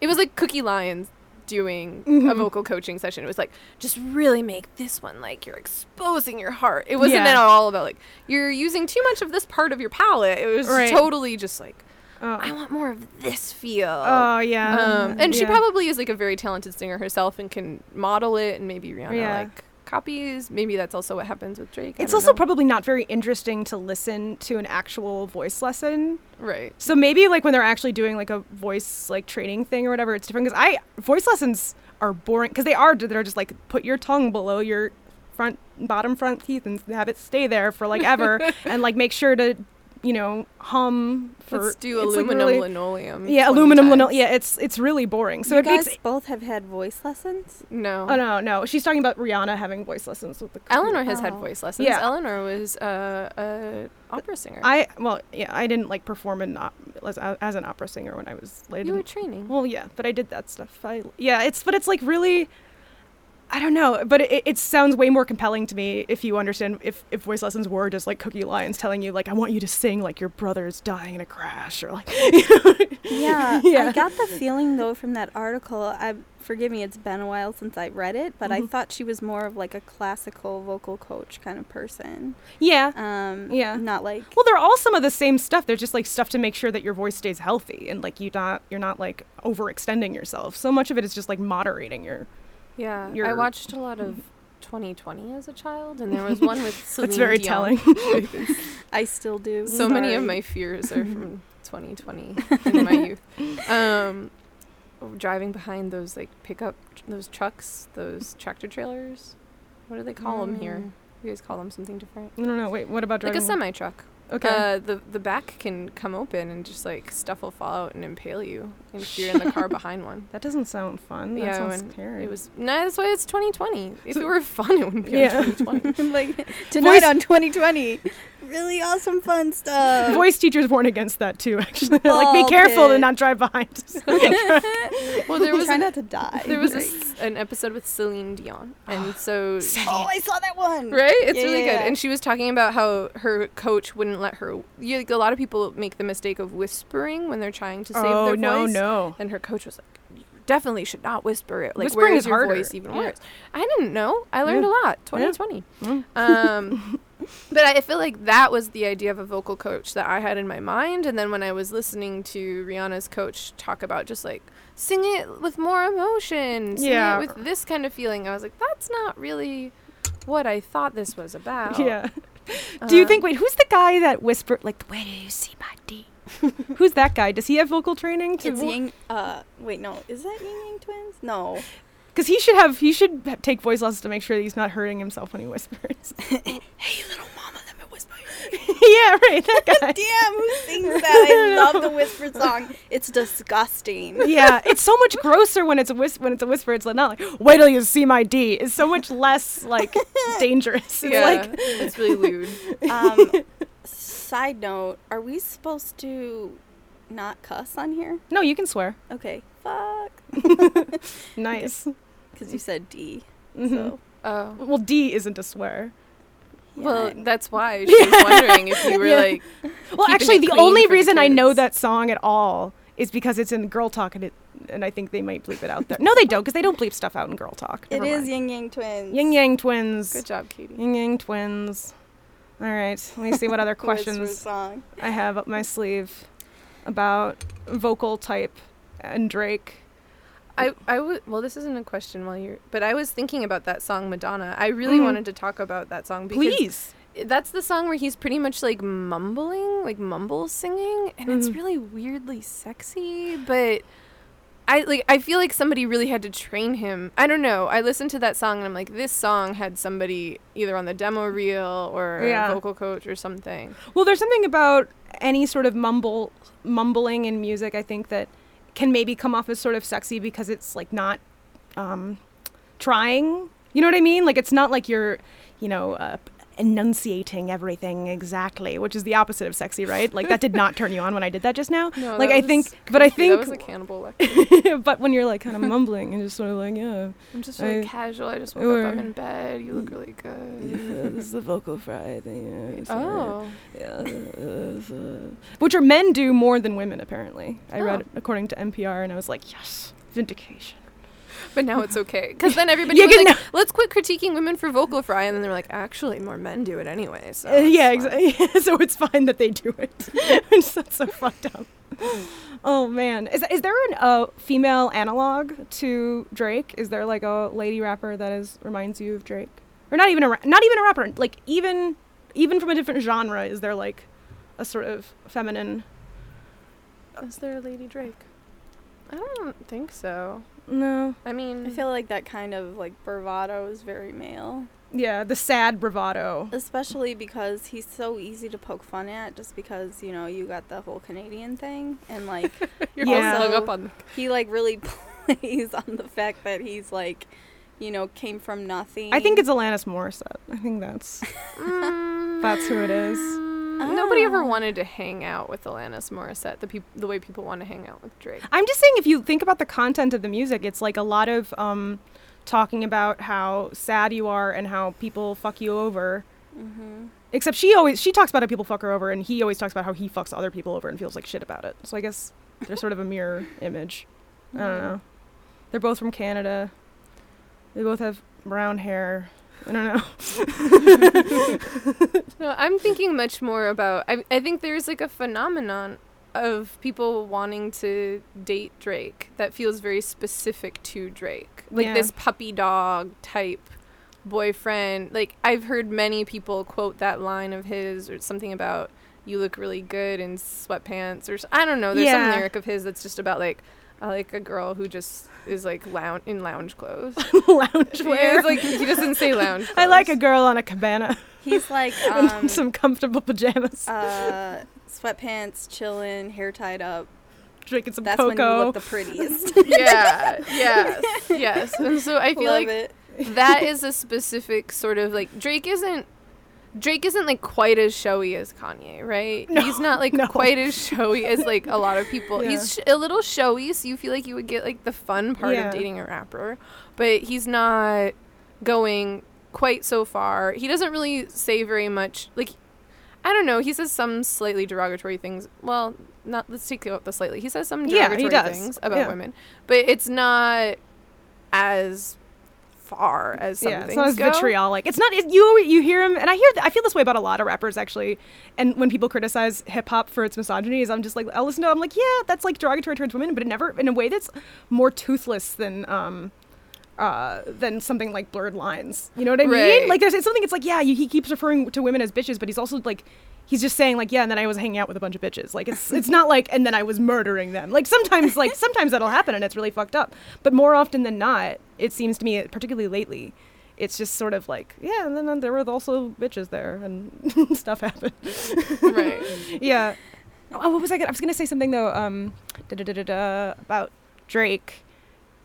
It was like Cookie Lions doing a Mhm. vocal coaching session. It was like just really make this one like you're exposing your heart. It wasn't Yeah. at all about like you're using too much of this part of your palate. It was Right. totally just like Oh. I want more of this feel. Oh, yeah. Um, and she probably is like a very talented singer herself and can model it, and maybe Rihanna Yeah. like copies. Maybe that's also what happens with Drake. I It's also know. probably not very interesting to listen to an actual voice lesson. Right. So maybe like when they're actually doing like a voice like training thing or whatever, it's different. Because I voice lessons are boring because they are. They're just like put your tongue below your front bottom front teeth and have it stay there for like ever, and like make sure to you know hum for. Let's do it's, like, aluminum really- linoleum. Yeah, aluminum linoleum. Yeah, it's it's really boring. So you it guys makes. both have had voice lessons. No. Oh no, no. She's talking about Rihanna having voice lessons with the. Eleanor has had Oh. voice lessons. Yeah. Eleanor was uh, a opera singer. I well yeah I didn't like perform in op- as, as an opera singer when I was I you were training. Well, yeah, but I did that stuff. I yeah, it's but it's like really, I don't know, but it, it sounds way more compelling to me if you understand if if voice lessons were just like Cookie Lions telling you like I want you to sing like your brother's dying in a crash or like. Yeah, Yeah. I got the feeling though from that article. I forgive me, it's been a while since I read it, but I Mhm. thought she was more of like a classical vocal coach kind of person. Yeah. Um, Yeah. not like Well, they're all some of the same stuff. They're just like stuff to make sure that your voice stays healthy and like you not you're not like overextending yourself. So much of it is just like moderating your. Yeah. I watched a lot of 2020 as a child, and there was one with Celine That's very Dion. telling. I still do. so many of my fears are from 2020 in my youth. Um, driving behind those like pickup, those trucks, those tractor trailers. What do they call them here? Mm. You guys call them something different. I don't know. Wait, what about Like a semi truck. Okay. Uh, the the back can come open and just like stuff will fall out and impale you if you're in the car behind one. That doesn't sound fun. That yeah, sounds scary. it was. No, that's why it's 2020. If it were fun, it wouldn't be Yeah. on 2020. like tonight Voice- on 2020, really awesome fun stuff. Voice teachers warn against that too. Actually, They're like be oh, careful to not drive behind. well, there was Try a- not to die. There was Right. s an episode with Celine Dion, and so Oh, I saw that one. right, it's Yeah, really yeah, good. yeah. And she was talking about how her coach wouldn't let her. You, like, a lot of people make the mistake of whispering when they're trying to save Oh, their no, voice. no. no. And her coach was like, "You definitely should not whisper it. Like, Whispering where is your harder. voice even Yeah. worse?" I didn't know. I learned Yeah. a lot. 2020. Mm. Um, but I feel like that was the idea of a vocal coach that I had in my mind. And then when I was listening to Rihanna's coach talk about just like sing it with more emotion, sing Yeah. it with this kind of feeling, I was like, that's not really what I thought this was about. Yeah. Do you Uh, think? Wait, who's the guy that whispered like, "Where do you see my D"? who's that guy? Does he have vocal training? To It's Ying. Uh, wait, no, is that Ying Yang Twins? No. Because he should have. He should ha- take voice lessons to make sure that he's not hurting himself when he whispers. hey, little mama, let me whisper. yeah, right. That guy. Damn, who sings that? I love the whisper song. It's disgusting. yeah, it's so much grosser when it's a whis- when it's a whisper. It's not like wait till you see my D. It's so much less like dangerous. It's yeah, like it's really lewd. Um, side note: Are we supposed to not cuss on here? no, you can swear. Okay. Fuck. Nice. Because you said D. Mhm. So. Oh. Well, D isn't a swear. Well, that's why she was wondering if you were Yeah. like. Well, actually, the only for the reason I know that song at all is because it's in Girl Talk, and it, and I think they might bleep it out there. No, they don't, because they don't bleep stuff out in Girl Talk. It Never is. Ying Yang Twins. Yin Yang Twins. Good job, Katie. Yin Yang Twins. All right, let me see what other questions song. I have up my sleeve about vocal type and Drake. I, I would well this isn't a question while you're but I was thinking about that song Madonna. I really Mhm. wanted to talk about that song because Please. that's the song where he's pretty much like mumbling, like mumble singing, and it's Mhm. really weirdly sexy, but I like I feel like somebody really had to train him. I don't know. I listened to that song and I'm like this song had somebody either on the demo reel or Yeah. a vocal coach or something. Well, there's something about any sort of mumble mumbling in music. I think that can maybe come off as sort of sexy because it's like not um, trying. You know what I mean? Like it's not like you're, you know, uh, enunciating everything exactly, which is the opposite of sexy, right? Like that did not turn you on when I did that just now. No, like I think, but I creepy. that think, was a cannibal lecture. but when you're like kind of mumbling and just sort of like, yeah, I'm just really I- casual. I just woke up. I'm in bed. You look really good. Yeah, this is the vocal fry thing. Yeah, Oh. yeah. which are men do more than women apparently. I read Oh. according to NPR, and I was like, yes, vindication. But now it's okay. Because then everybody Yeah, was like, now- let's quit critiquing women for vocal fry. And then they're like, actually, more men do it anyway. So Uh, yeah, it's fine." exactly. so it's fine that they do it. Which that's so fucked up. Oh man, is is there a uh, female analog to Drake? Is there like a lady rapper that is reminds you of Drake, or not even a ra- not even a rapper? Like even even from a different genre, is there like a sort of feminine? Is there a Lady Drake? I don't think so. No. I mean, I feel like that kind of like bravado is very male. Yeah, the sad bravado. Especially because he's so easy to poke fun at just because, you know, you got the whole Canadian thing and like You're Yeah. all hung up on. he like really plays on the fact that he's like, you know, came from nothing. I think it's Alanis Morissette. I think that's mm. that's who it is. Nobody ever Ah. wanted to hang out with Alanis Morissette the peop- the way people want to hang out with Drake. I'm just saying, if you think about the content of the music, it's like a lot of um, talking about how sad you are and how people fuck you over. Mhm. Except she always she talks about how people fuck her over, and he always talks about how he fucks other people over and feels like shit about it. So I guess they're sort of a mirror image. I don't know. They're both from Canada. They both have brown hair. I don't know. No, I'm thinking much more about. I, I think there's like a phenomenon of people wanting to date Drake that feels very specific to Drake. Like Yeah. this puppy dog type boyfriend. Like I've heard many people quote that line of his or something about you look really good in sweatpants or I don't know. There's Yeah. some lyric of his that's just about like I like a girl who just is like lounge in lounge clothes. lounge Yeah, wear. it's like he doesn't say lounge. I like a girl on a cabana He's like and um, some comfortable pajamas, uh, sweatpants, chilling, hair tied up. drinking some That's when you look the prettiest. yeah, yes, yes. And so I feel Love like it. that is a specific sort of like Drake isn't Drake isn't like quite as showy as Kanye, right? No, He's not like no. quite as showy as like a lot of people. Yeah. He's sh- a little showy, so you feel like you would get like the fun part Yeah. of dating a rapper, but he's not going quite so far. He doesn't really say very much like I don't know. He says some slightly derogatory things. Well, not let's take out the slightly. He says some Yeah, derogatory does. things about Yeah. women, but it's not as far as some yeah, it's things not as go. vitriolic. It's not. It, you you hear him, and I hear. I feel this way about a lot of rappers actually. And when people criticize hip hop for its misogyny, is I'm just like, I'll listen to. it, I'm like, yeah, that's like derogatory towards women, but it never in a way that's more toothless than um. Uh, than something like blurred lines. You know what I Right. mean? Like there's it's something. It's like yeah, you, he keeps referring to women as bitches, but he's also like, he's just saying like yeah, and then I was hanging out with a bunch of bitches. Like it's it's not like and then I was murdering them. Like sometimes like sometimes that'll happen and it's really fucked up. But more often than not, it seems to me, particularly lately, it's just sort of like yeah, and then there were also bitches there and stuff happened. Right. yeah. Oh, what was I gonna? I was gonna say something though. Um, da da da da da about Drake.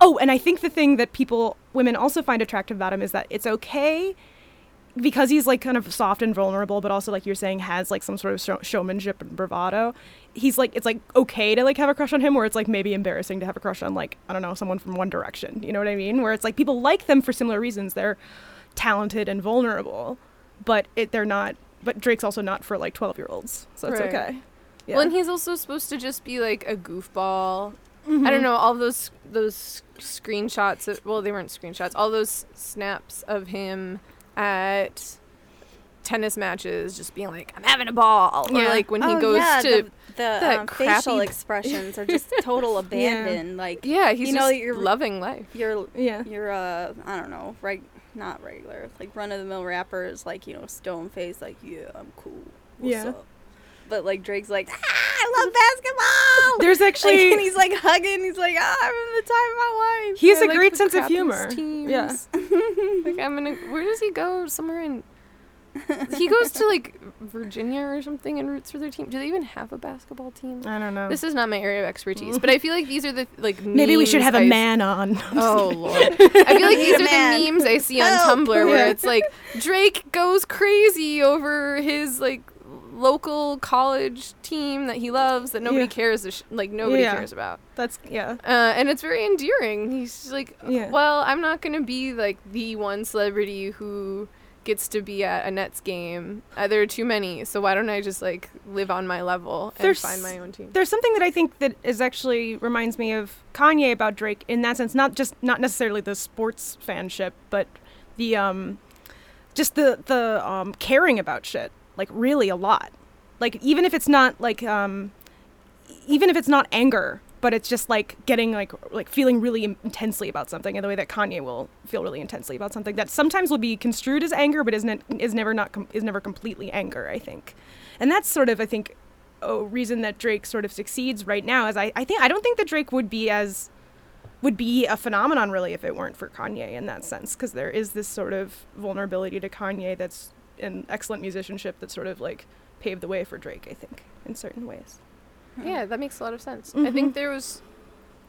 Oh, and I think the thing that people, women also find attractive about him is that it's okay because he's like kind of soft and vulnerable, but also like you're saying has like some sort of show- showmanship and bravado. He's like it's like okay to like have a crush on him, where it's like maybe embarrassing to have a crush on like I don't know someone from One Direction. You know what I mean? Where it's like people like them for similar reasons. They're talented and vulnerable, but it they're not. But Drake's also not for like twelve year olds, so it's Right. okay. Yeah. Well, and he's also supposed to just be like a goofball. I Mhm. don't know all those those screenshots. Of, well, they weren't screenshots. All those snaps of him at tennis matches, just being like, "I'm having a ball," or like when he Oh, goes yeah, to the, the um, facial expressions are just total abandon. Like yeah, he's you know, you're loving life. You're yeah. You're uh I don't know right not regular like run of the mill rappers like you know stone face like yeah I'm cool. What's Yeah. up? But like Drake's like ah, I love basketball. There's Like, actually and he's like hugging. He's like ah, I'm having the time of my. He has a like great sense of humor. teams. Yeah. like I'm gonna. Where does he go? Somewhere in he goes to like Virginia or something and roots for their team. Do they even have a basketball team? I don't know. This is not my area of expertise, but I feel like these are the like Maybe we should memes have a I s- man on. Oh lord! I feel like these are man. the memes I see on Help. Tumblr where Yeah. it's like Drake goes crazy over his like local college team that he loves that nobody Yeah. cares sh- like nobody Yeah. cares about. That's yeah. Uh, and it's very endearing. He's just like, Yeah. well, I'm not gonna be like the one celebrity who gets to be at a Nets game. Uh, there are too many, so why don't I just like live on my level and There's- find my own team? There's something that I think that is actually reminds me of Kanye about Drake in that sense, not just not necessarily the sports fanship, but the um just the the um caring about shit, like really a lot. Like even if it's not like um even if it's not anger, but it's just like getting like like feeling really intensely about something in the way that Kanye will feel really intensely about something that sometimes will be construed as anger but isn't is never not com- is never completely anger, I think. And that's sort of I think a reason that Drake sort of succeeds right now is I, I think I don't think that Drake would be as would be a phenomenon really if it weren't for Kanye in that sense because there is this sort of vulnerability to Kanye that's an excellent musicianship that sort of like paved the way for Drake I think in certain ways. Yeah, that makes a lot of sense. I Mhm. think there was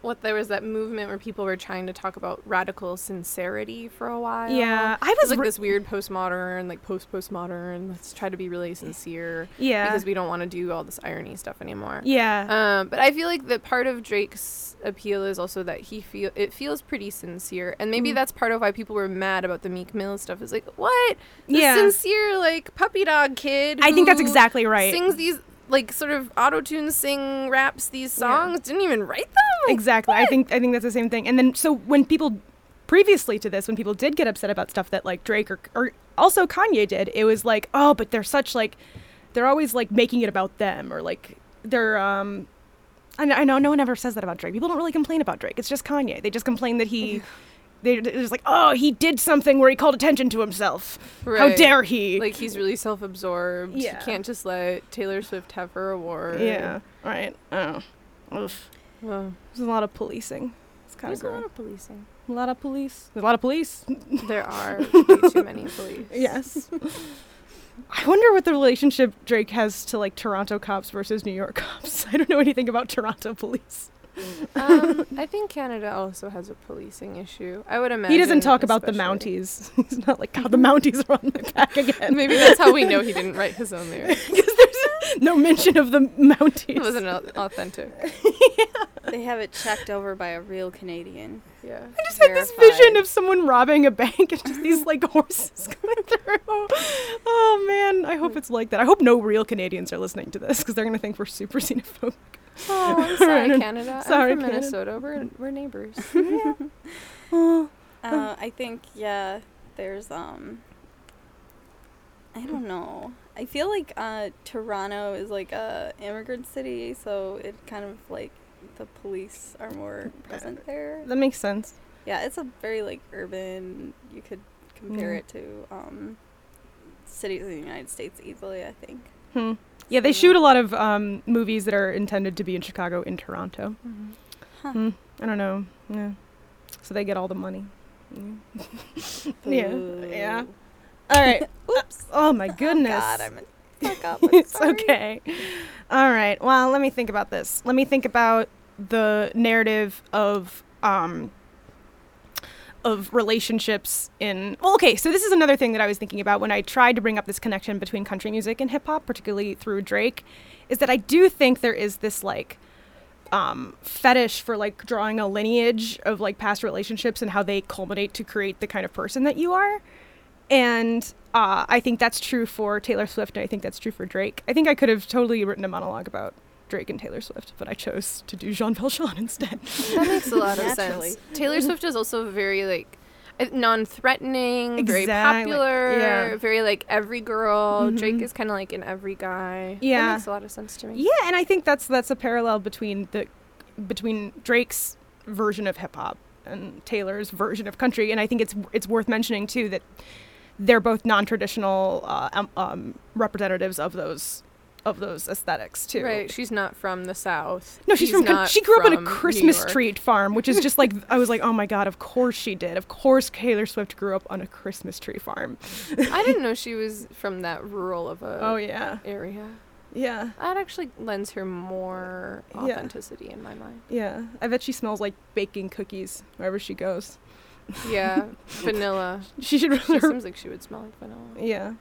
what there was that movement where people were trying to talk about radical sincerity for a while. Yeah, I It was like re- this weird postmodern, like post postmodern. Let's try to be really sincere. Yeah. because we don't want to do all this irony stuff anymore. Yeah. Um, but I feel like that part of Drake's appeal is also that he feel it feels pretty sincere, and maybe Mm. that's part of why people were mad about the Meek Mill stuff. Is like what? Yeah. sincere like puppy dog kid. I think that's exactly right. Sings these like sort of auto tune sing raps these songs. Didn't even write them. Exactly. I think I think that's the same thing. And then so when people previously to this, when people did get upset about stuff that like Drake or or also Kanye did, it was like, oh, but they're such like they're always like making it about them or like they're um I know no one ever says that about Drake. People don't really complain about Drake. It's just Kanye. They just complain that he they they're just like, oh, he did something where he called attention to himself. How dare he? Like he's really self-absorbed. Yeah. He can't just let Taylor Swift have her award. yeah. Right. Oh. Oof. Well, There's a lot of policing. It's kind there's of a lot of policing. a lot of police. There's a lot of police. There are way too many police. Yes. I wonder what the relationship Drake has to like Toronto cops versus New York cops. I don't know anything about Toronto police. Um, I think Canada also has a policing issue. I would imagine. he doesn't talk about the Mounties. He's not like, God, the Mounties are on my back again. Maybe that's how we know he didn't write his own lyrics. Because there's no mention of the Mounties. It wasn't au- authentic. They have it checked over by a real Canadian. Yeah. I just had this vision of someone robbing a bank and just these like horses coming through. Oh man, I hope it's like that. I hope no real Canadians are listening to this because they're gonna think we're super xenophobic. Oh, sorry, Canada. Sorry, I'm from Canada. Minnesota. We're we're neighbors. Oh. Uh, I think yeah. There's um. I don't know. I feel like uh, Toronto is like a immigrant city, so it kind of like the police are more present there. That makes sense. Yeah, it's a very like urban. You could compare Yeah. it to um, cities in the United States easily. I think. Hmm. Yeah, they shoot a lot of um, movies that are intended to be in Chicago in Toronto. Huh. Hmm. I don't know. Yeah. So they get all the money. Yeah. yeah. Yeah. All right. Oops. Oh my goodness. God, I'm a fuck up. It's okay. All right. Well, let me think about this. Let me think about the narrative of um of relationships in well okay so this is another thing that i was thinking about when i tried to bring up this connection between country music and hip hop particularly through drake is that i do think there is this like um, fetish for like drawing a lineage of like past relationships and how they culminate to create the kind of person that you are and uh, I think that's true for Taylor Swift, and I think that's true for Drake. I think I could have totally written a monologue about Drake and Taylor Swift, but I chose to do Jean Valjean instead. That makes a lot of sense. Taylor Swift is also very like uh, non-threatening, very popular, Yeah. very like every girl. Mhm. Drake is kind of like an every guy. Yeah. that makes a lot of sense to me. Yeah, and I think that's that's a parallel between the between Drake's version of hip hop and Taylor's version of country, and I think it's it's worth mentioning too that they're both non-traditional uh, um, um, representatives of those of those aesthetics too. Right. She's not from the South. No, she's, He's from. Con- she grew up in a Christmas tree farm, which is just like I was like, oh my god, of course she did. Of course Taylor Swift grew up on a Christmas tree farm. I didn't know she was from that rural of a Oh, yeah. area. Yeah. That actually lends her more Yeah. authenticity in my mind. Yeah, I bet she smells like baking cookies wherever she goes. Yeah, vanilla. She should. She seems like she would smell like vanilla. Yeah.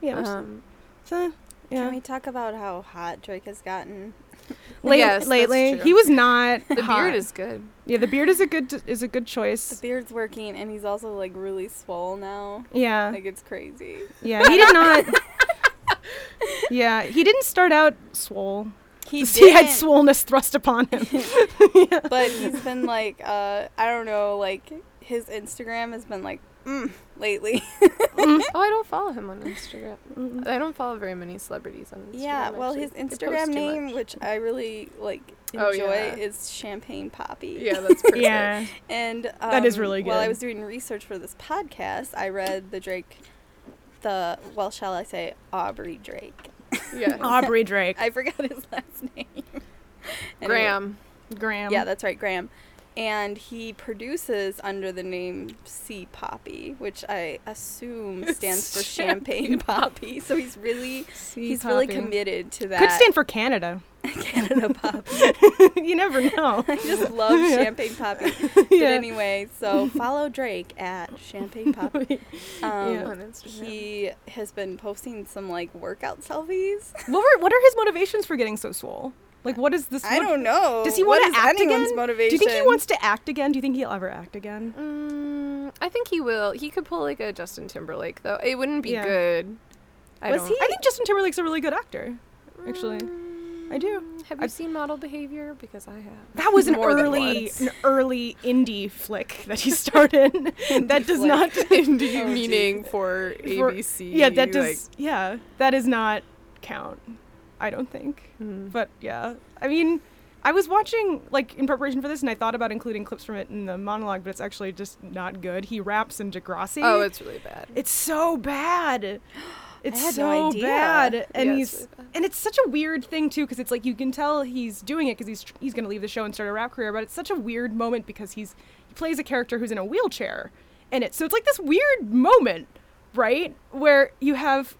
Yeah. Um, so, yeah. Can we talk about how hot Drake has gotten? Late, Yes, lately, he was not. The hot. beard is good. Yeah, the beard is a good is a good choice. The beard's working, and he's also like really swole now. Yeah. like it's crazy. Yeah, he did not. yeah, he didn't start out swole. He he had didn't. swollenness thrust upon him. but he's been like, uh, I don't know, like his Instagram has been like, mm, lately. oh, I don't follow him on Instagram. I don't follow very many celebrities on Instagram. yeah, well, actually. his Instagram name, which I really like Oh, enjoy, yeah. is Champagne Papi. Yeah, that's perfect. Yeah. and um, That is really good. While I was doing research for this podcast, I read the Drake, the well, shall I say, Aubrey Drake. Yeah. Aubrey Drake. I forgot his last name. Graham. Graham. Yeah, that's right, Graham. And he produces under the name C Papi, which I assume stands for Champagne Papi. So he's really C he's really committed to that. Could stand for Canada. Canada Papi. you never know. I just love Champagne Papi. But Yeah. anyway, so follow Drake at Champagne Papi. Um, Yeah. On Instagram. He has been posting some like workout selfies. What were what are his motivations for getting so swole? Like, what is this? I what- don't know. Does he want is to act anyone's again? Do you think he wants to act again? Do you think he'll ever act again? Mm, I think he will. He could pull like a Justin Timberlake though. It wouldn't be Yeah. good. I Was don't. he? I think Justin Timberlake's a really good actor. Actually, I do. Have you seen Model Behavior? Because I have. That was an early, an early indie flick that he started. that does flick. not Indie Oh, meaning for for- ABC. Yeah, that does. like- yeah, that does not count. I don't think. Hmm. But yeah, I mean, I was watching like in preparation for this, and I thought about including clips from it in the monologue, but it's actually just not good. He raps in Degrassi. Oh, it's really bad. It's so bad. It's had so no idea. bad, and he's and it's such a weird thing too, because it's like you can tell he's doing it because he's he's gonna leave the show and start a rap career, but it's such a weird moment because he's he plays a character who's in a wheelchair, and it so it's like this weird moment, right, where you have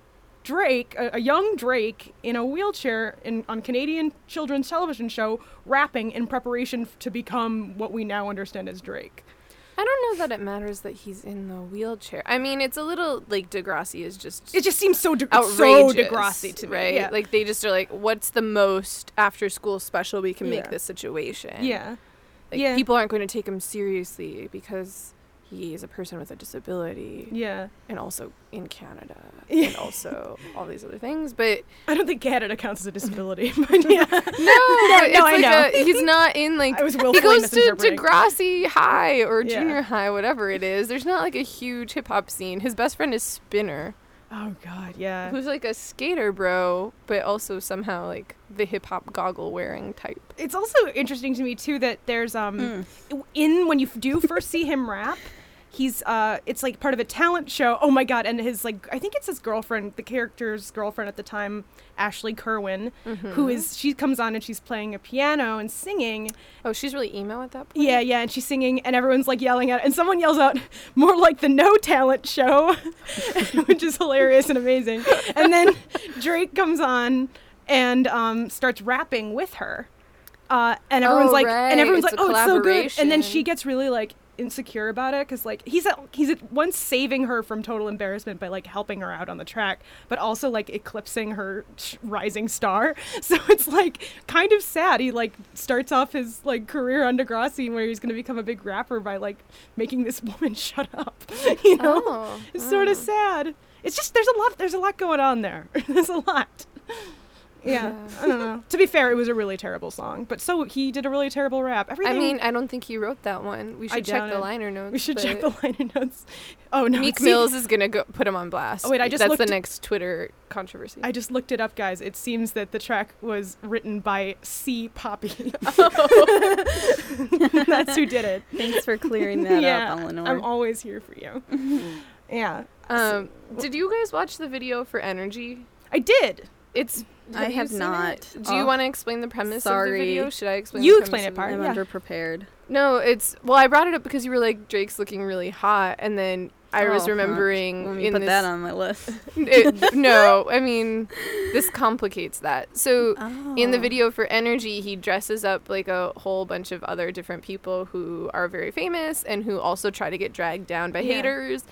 Drake, a, a young Drake in a wheelchair in on Canadian children's television show, rapping in preparation f- to become what we now understand as Drake. I don't know that it matters that he's in the wheelchair. I mean, it's a little like Degrassi is just It just seems so de- so outrageous, Degrassi to me, right? yeah. Like they just are like, what's the most after school special we can make this situation? Yeah. Like, Yeah. people aren't going to take him seriously because he is a person with a disability. Yeah. And also in Canada. Yeah. And also all these other things. But I don't think Canada counts as a disability, but yeah. no, but it's no, I know. A, he's not in like I was he goes to misinterpreting. Degrassi High or Yeah. Junior High, whatever it is. There's not like a huge hip hop scene. His best friend is Spinner, Oh God, yeah. who's like a skater bro, but also somehow like the hip hop goggle wearing type. It's also interesting to me too that there's um in when you do first see him rap, he's uh it's like part of a talent show. Oh my God, and his like I think it's his girlfriend, the character's girlfriend at the time, Ashley Kerwin, who Mhm. is she comes on and she's playing a piano and singing. Oh, she's really emo at that point. Yeah, yeah, and she's singing, and everyone's like yelling at, and someone yells out, "More like the No Talent Show," which is hilarious and amazing. And then Drake comes on and um, starts rapping with her, uh, and everyone's Oh, like, right, and everyone's it's like, "Oh, it's so good," and then she gets really like insecure about it because like he's at, he's at once saving her from total embarrassment by like helping her out on the track but also like eclipsing her sh- rising star. So it's like kind of sad. He like starts off his like career on Degrassi where he's gonna become a big rapper by like making this woman shut up you know? Oh, it's sort of oh. sad. It's just there's a lot there's a lot going on there. There's a lot yeah, I don't know. To be fair, it was a really terrible song, but so he did a really terrible rap. I mean, I don't think he wrote that one. We I should check the it. liner notes. We should check the liner notes. Oh no, Meek Mills is gonna go put him on blast. Oh, wait, I just that's the next Twitter controversy. I just looked it up, guys. It seems that the track was written by C. Papi. That's who did it. Thanks for clearing that yeah, up, Eleanor. I'm always here for you. yeah. Um, did you guys watch the video for Energy? I did. It's I have not. it? Do you Oh, want to explain the premise sorry. of the video? Should I explain? You the explain premise it, of the Part, I'm yeah. underprepared. No, it's well. I brought it up because you were like Drake's looking really hot, and then I oh, was Oh, huh. remembering Let me in put this. that on my list. it, no, I mean this complicates that. So in the Oh. video for Energy, he dresses up like a whole bunch of other different people who are very famous and who also try to get dragged down by Yeah. haters.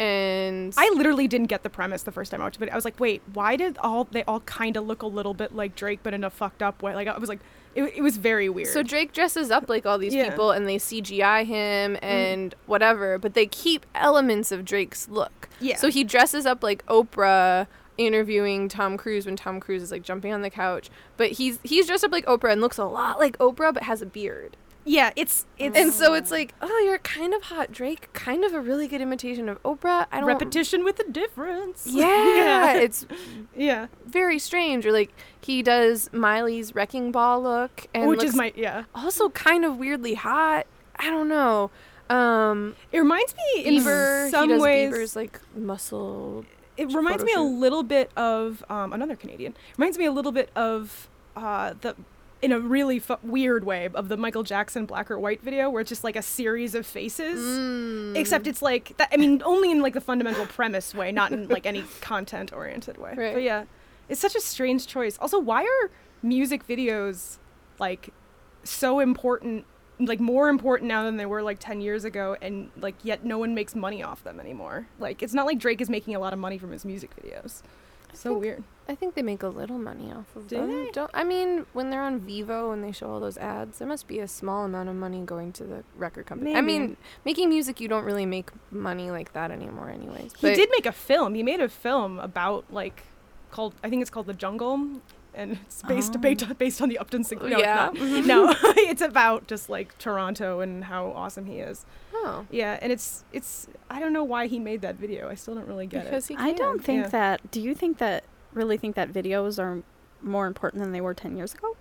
And I literally didn't get the premise the first time I watched it. I was like, wait, why did all they all kind of look a little bit like Drake, but in a fucked up way? Like I was like, it, it was very weird. So Drake dresses up like all these Yeah. people and they CGI him mm-hmm. and whatever, but they keep elements of Drake's look. Yeah. So he dresses up like Oprah interviewing Tom Cruise when Tom Cruise is like jumping on the couch, but he's he's dressed up like Oprah and looks a lot like Oprah but has a beard. Yeah, it's it's And so it's like, oh, you're kind of hot, Drake. Kind of a really good imitation of Oprah. I don't repetition with a difference. Yeah, it's yeah, very strange. Or like he does Miley's wrecking ball look, and which is looks my yeah. also kind of weirdly hot. I don't know. Um, It reminds me in Bieber, some he does ways. Bieber's like muscle. it reminds me a little bit of um, another Canadian. Reminds me a little bit of uh, the in a really fu- weird way of the Michael Jackson black or white video where it's just like a series of faces. Mm. Except it's like that. I mean, only in like the fundamental premise way, not in like any content oriented way. Right. But yeah, it's such a strange choice. Also, why are music videos like so important? Like more important now than they were like ten years ago, and like yet no one makes money off them anymore. Like it's not like Drake is making a lot of money from his music videos. So weird. I think they make a little money off of Do them. they? Don't I mean when they're on Vevo and they show all those ads, there must be a small amount of money going to the record company. I mean, making music you don't really make money like that anymore, anyways. He did make a film. He made a film about like called I think it's called The Jungle, and it's oh. based based, on, based on the Upton Sinclair. No, Yeah. it's not. Mm-hmm. no, it's about just like Toronto and how awesome he is. Oh. Yeah, and it's it's I don't know why he made that video. I still don't really get Because it. he I don't think Yeah. that. Do you think that? Really think that videos are more important than they were ten years ago?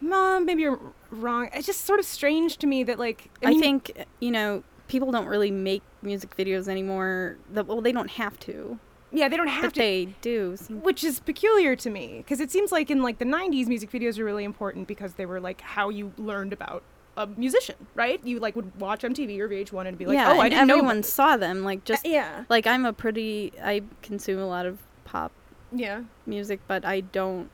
Mom, maybe you're wrong. It's just sort of strange to me that like I, mean, think you know people don't really make music videos anymore. That well, they don't have to. Yeah they don't have But to. they do. which is peculiar to me because it seems like in like the 90s music videos were really important because they were like how you learned about a musician right you like would watch mtv or vh1 and be like yeah, oh i didn't know everyone about saw them. Like just yeah like I'm a pretty. I consume a lot of pop yeah music, but I don't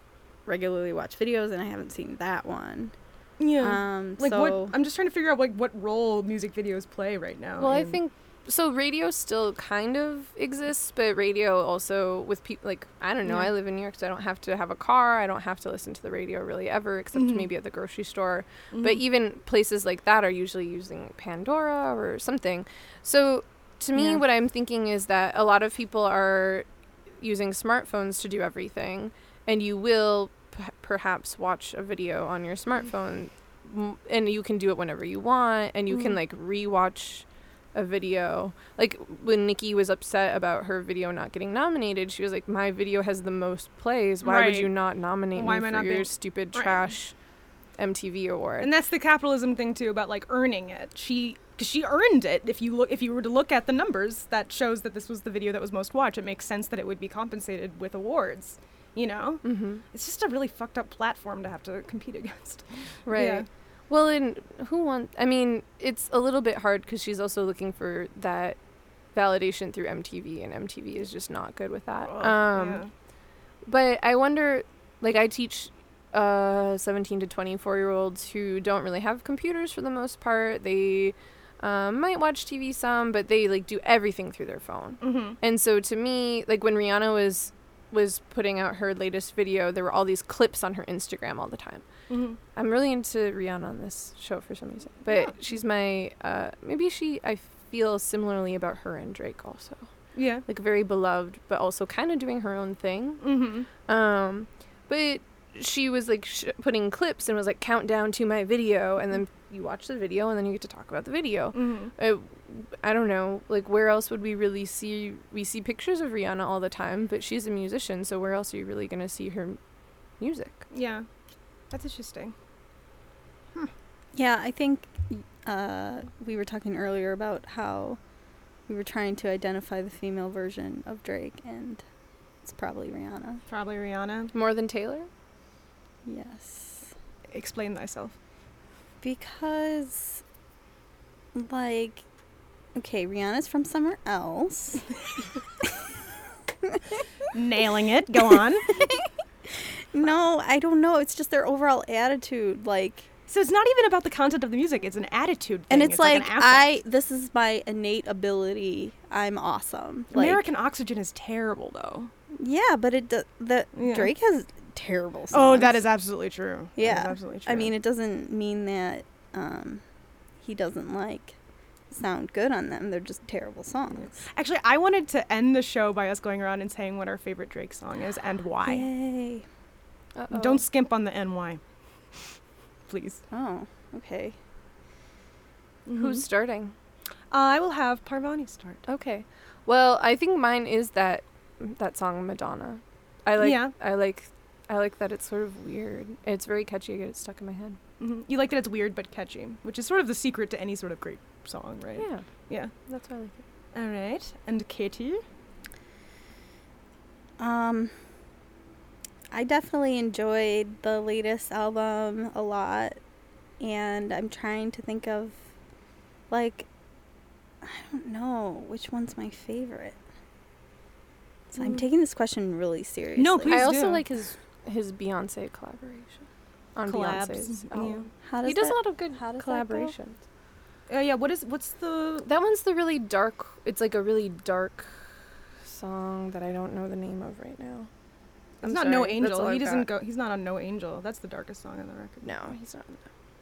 regularly watch videos, and I haven't seen that one. yeah Um, like so what i'm just trying to figure out like what role music videos play right now Well, I think so. Radio still kind of exists, but radio also with people like I don't know. Yeah. I live in New York, so I don't have to have a car. I don't have to listen to the radio really ever, except Mhm. maybe at the grocery store. But Mhm. even places like that are usually using Pandora or something. So to me, Yeah. what I'm thinking is that a lot of people are using smartphones to do everything, and you will p- perhaps watch a video on your smartphone, and you can do it whenever you want, and you can Mhm. like rewatch a video. Like when Nikki was upset about her video not getting nominated, she was like, "My video has the most plays. Why would you not nominate Why me for not your being- stupid Right. trash MTV award?" and that's the capitalism thing too about like earning it she because she earned it if you look if you were to look at the numbers that shows that this was the video that was most watched it makes sense that it would be compensated with awards you know mm-hmm. it's just a really fucked up platform to have to compete against Right. Yeah. Well, and who wants? I mean, it's a little bit hard because she's also looking for that validation through MTV, and MTV is just not good with that. Ugh, um, yeah. But I wonder, like, I teach uh 17 to 24 year olds who don't really have computers for the most part. They um, might watch TV some, but they like do everything through their phone. Mhm. And so to me, like when Rihanna was was putting out her latest video, there were all these clips on her Instagram all the time. Mhm. I'm really into Rihanna on this show for some reason, but Yeah. she's my uh, maybe she I feel similarly about her and Drake also, yeah like very beloved, but also kind of doing her own thing. mm-hmm Um, but she was like sh- putting clips and was like countdown to my video, and then you watch the video, and then you get to talk about the video. mm-hmm Uh, I don't know, like where else would we really see? We see pictures of Rihanna all the time, but she's a musician, so where else are you really gonna see her music? yeah that's interesting Yeah, I think uh, we were talking earlier about how we were trying to identify the female version of Drake, and It's probably Rihanna. Probably Rihanna. More than Taylor? Yes. Explain thyself. Because, like, okay, Rihanna's from somewhere else. Nailing it. Go on. no, I don't know. It's just their overall attitude. Like, So it's not even about the content of the music; it's an attitude. Thing. and it's, like, an. I, this is my innate ability. I'm awesome. Like, American Oxygen is terrible, though. Yeah, but it do- the Yeah. Drake has terrible songs. Oh, that is absolutely true. Yeah, absolutely true. I mean, it doesn't mean that um, he doesn't like sound good on them. They're just terrible songs. Actually, I wanted to end the show by us going around and saying what our favorite Drake song is and why. Yay! Don't skimp on the NY. Please. Oh, okay. Who's starting? I will have Parvani start. Okay. Well, I think mine is that that song Madonna. I like Yeah. I like I like that it's sort of weird. It's very catchy. I get it stuck in my head. hmm You like that it's weird but catchy, which is sort of the secret to any sort of great song, right? Yeah. Yeah. That's why I like it. All right. And Katie? Um, I definitely enjoyed the latest album a lot, and I'm trying to think of, like, I don't know which one's my favorite. So I'm Mm. taking this question really seriously. No, please I also like his his Beyonce collaboration on Collabs, Beyonce's yeah. album. How he does does that- a lot of good how does collaborations. Uh, yeah, what is what's the That one's the really dark. It's like a really dark song that I don't know the name of right now. It's I'm not No sorry, that's Angel. He I've doesn't got. go he's not on No Angel. That's the darkest song on the record. No, he's not.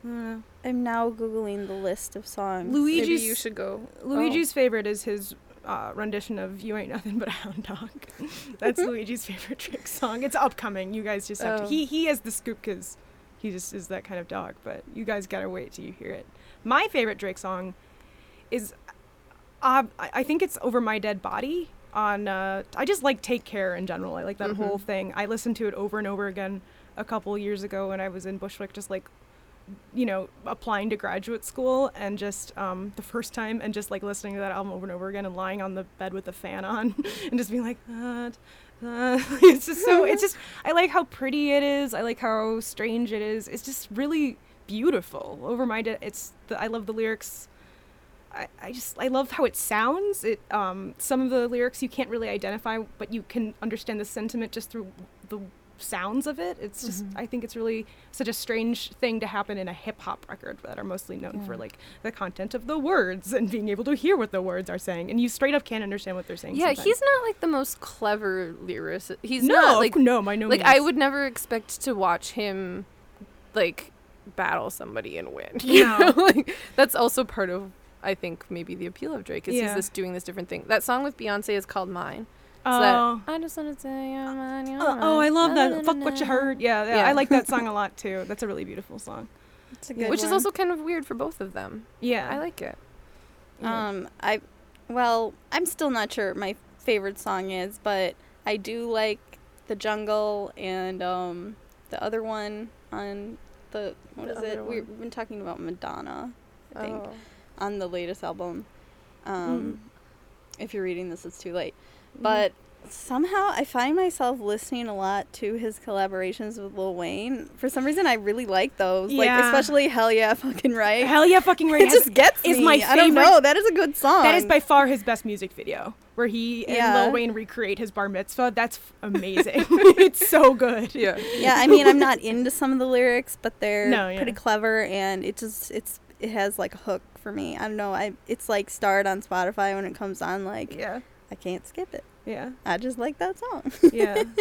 Uh, I'm now googling the list of songs. Luigi's Maybe you should go. Luigi's favorite is his uh, rendition of "You Ain't Nothing But a Hound Dog." That's Luigi's favorite Drake song. It's upcoming. You guys just have to. Oh. He he has the scoop because he just is that kind of dog. But you guys gotta wait till you hear it. My favorite Drake song is, uh, I I think it's "Over My Dead Body." On uh, I just like "Take Care" in general. I like that Mhm. whole thing. I listened to it over and over again a couple years ago when I was in Bushwick, just like you know, applying to graduate school and just um, the first time and just like listening to that album over and over again and lying on the bed with the fan on and just being like, that, that. it's just so, it's just, I like how pretty it is. I like how strange it is. It's just really beautiful. Over my, de- it's, the, I love the lyrics. I, I just I love how it sounds. It um some of the lyrics you can't really identify, but you can understand the sentiment just through the sounds of it. It's just Mhm. I think it's really such a strange thing to happen in a hip hop record that are mostly known for like the content of the words and being able to hear what the words are saying, and you straight up can't understand what they're saying. Yeah, sometimes. he's not like the most clever lyricist. He's No, not like no, by no like I would never expect to watch him like battle somebody and win. You No. know? like that's also part of I think maybe the appeal of Drake is Yeah. he's just doing this different thing. That song with Beyonce is called Mine. So Oh. that I just want to say you're mine. You're Oh, mine. oh, I love that. Fuck what you heard. Yeah, yeah, Yeah. I like that song a lot too. That's a really beautiful song. It's a good Which is also kind of weird for both of them. Yeah. I like it. Um, I, well, I'm still not sure what my favorite song is, but I do like the jungle and um the other one on the what The is it? We- one. We've been talking about Madonna, I think, Oh. On the latest album. Um, if you're reading this, it's too late. Mm-hmm. But somehow I find myself listening a lot to his collaborations with Lil Wayne. For some reason, I really like those. Like Yeah. especially Hell Yeah, fucking right. Hell yeah, fucking right. It has- just gets is me. my I don't favorite- know. That is a good song. That is by far his best music video, where he and Yeah. Lil Wayne recreate his bar mitzvah. That's amazing. it's so good. Yeah. yeah, I mean, I'm not into some of the lyrics, but they're No, yeah. pretty clever, and it just it's it has like a hook for me. I don't know. I it's like starred on Spotify when it comes on. Like, Yeah. I can't skip it. Yeah. I just like that song. Yeah.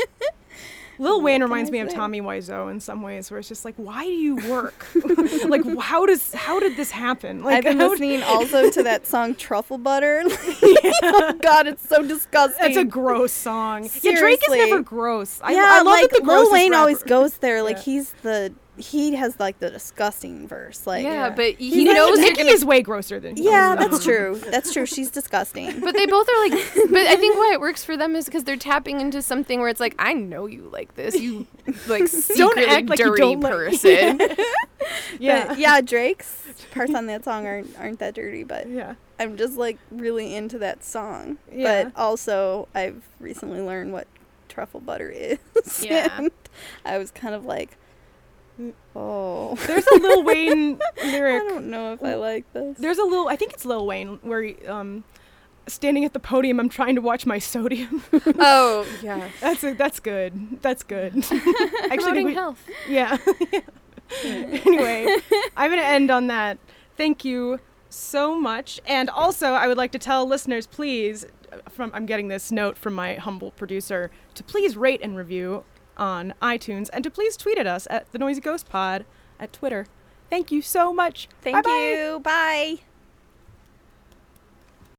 Lil Wayne reminds me of? Tommy Wiseau in some ways, where it's just like, why do you work? like, how does how did this happen? Like, I've been listening also to that song Truffle Butter. oh God, it's so disgusting. That's a gross song. Yeah, Drake is never gross. I, yeah, I love like that the Lil Wayne always goes there. Like Yeah. he's the he has like the disgusting verse. Like Yeah, but he He's like- knows you're gonna is way grosser than. Yeah, than that's true. That's true. She's disgusting. But they both are like, but I think why it works for them is because they're tapping into something where it's like, I know you like this, you like secretly act like you dirty don't like- person. Yeah. But, yeah, Drake's parts on that song aren't aren't that dirty, but Yeah. I'm just like really into that song. Yeah. But also, I've recently learned what truffle butter is. Yeah. and I was kind of like, oh. There's a Lil Wayne lyric. I don't know if I like this. There's a little. I think it's Lil Wayne where he, um, standing at the podium, I'm trying to watch my sodium. Oh, yeah. That's a, that's good. That's good. Actually, Promoting we- health. Yeah. anyway, I'm going to end on that. Thank you so much. And also, I would like to tell listeners, please, from I'm getting this note from my humble producer, to please rate and review on iTunes and to please tweet at us at the Noisy Ghost Pod at Twitter. Thank you so much. Thank Bye-bye. you. Bye.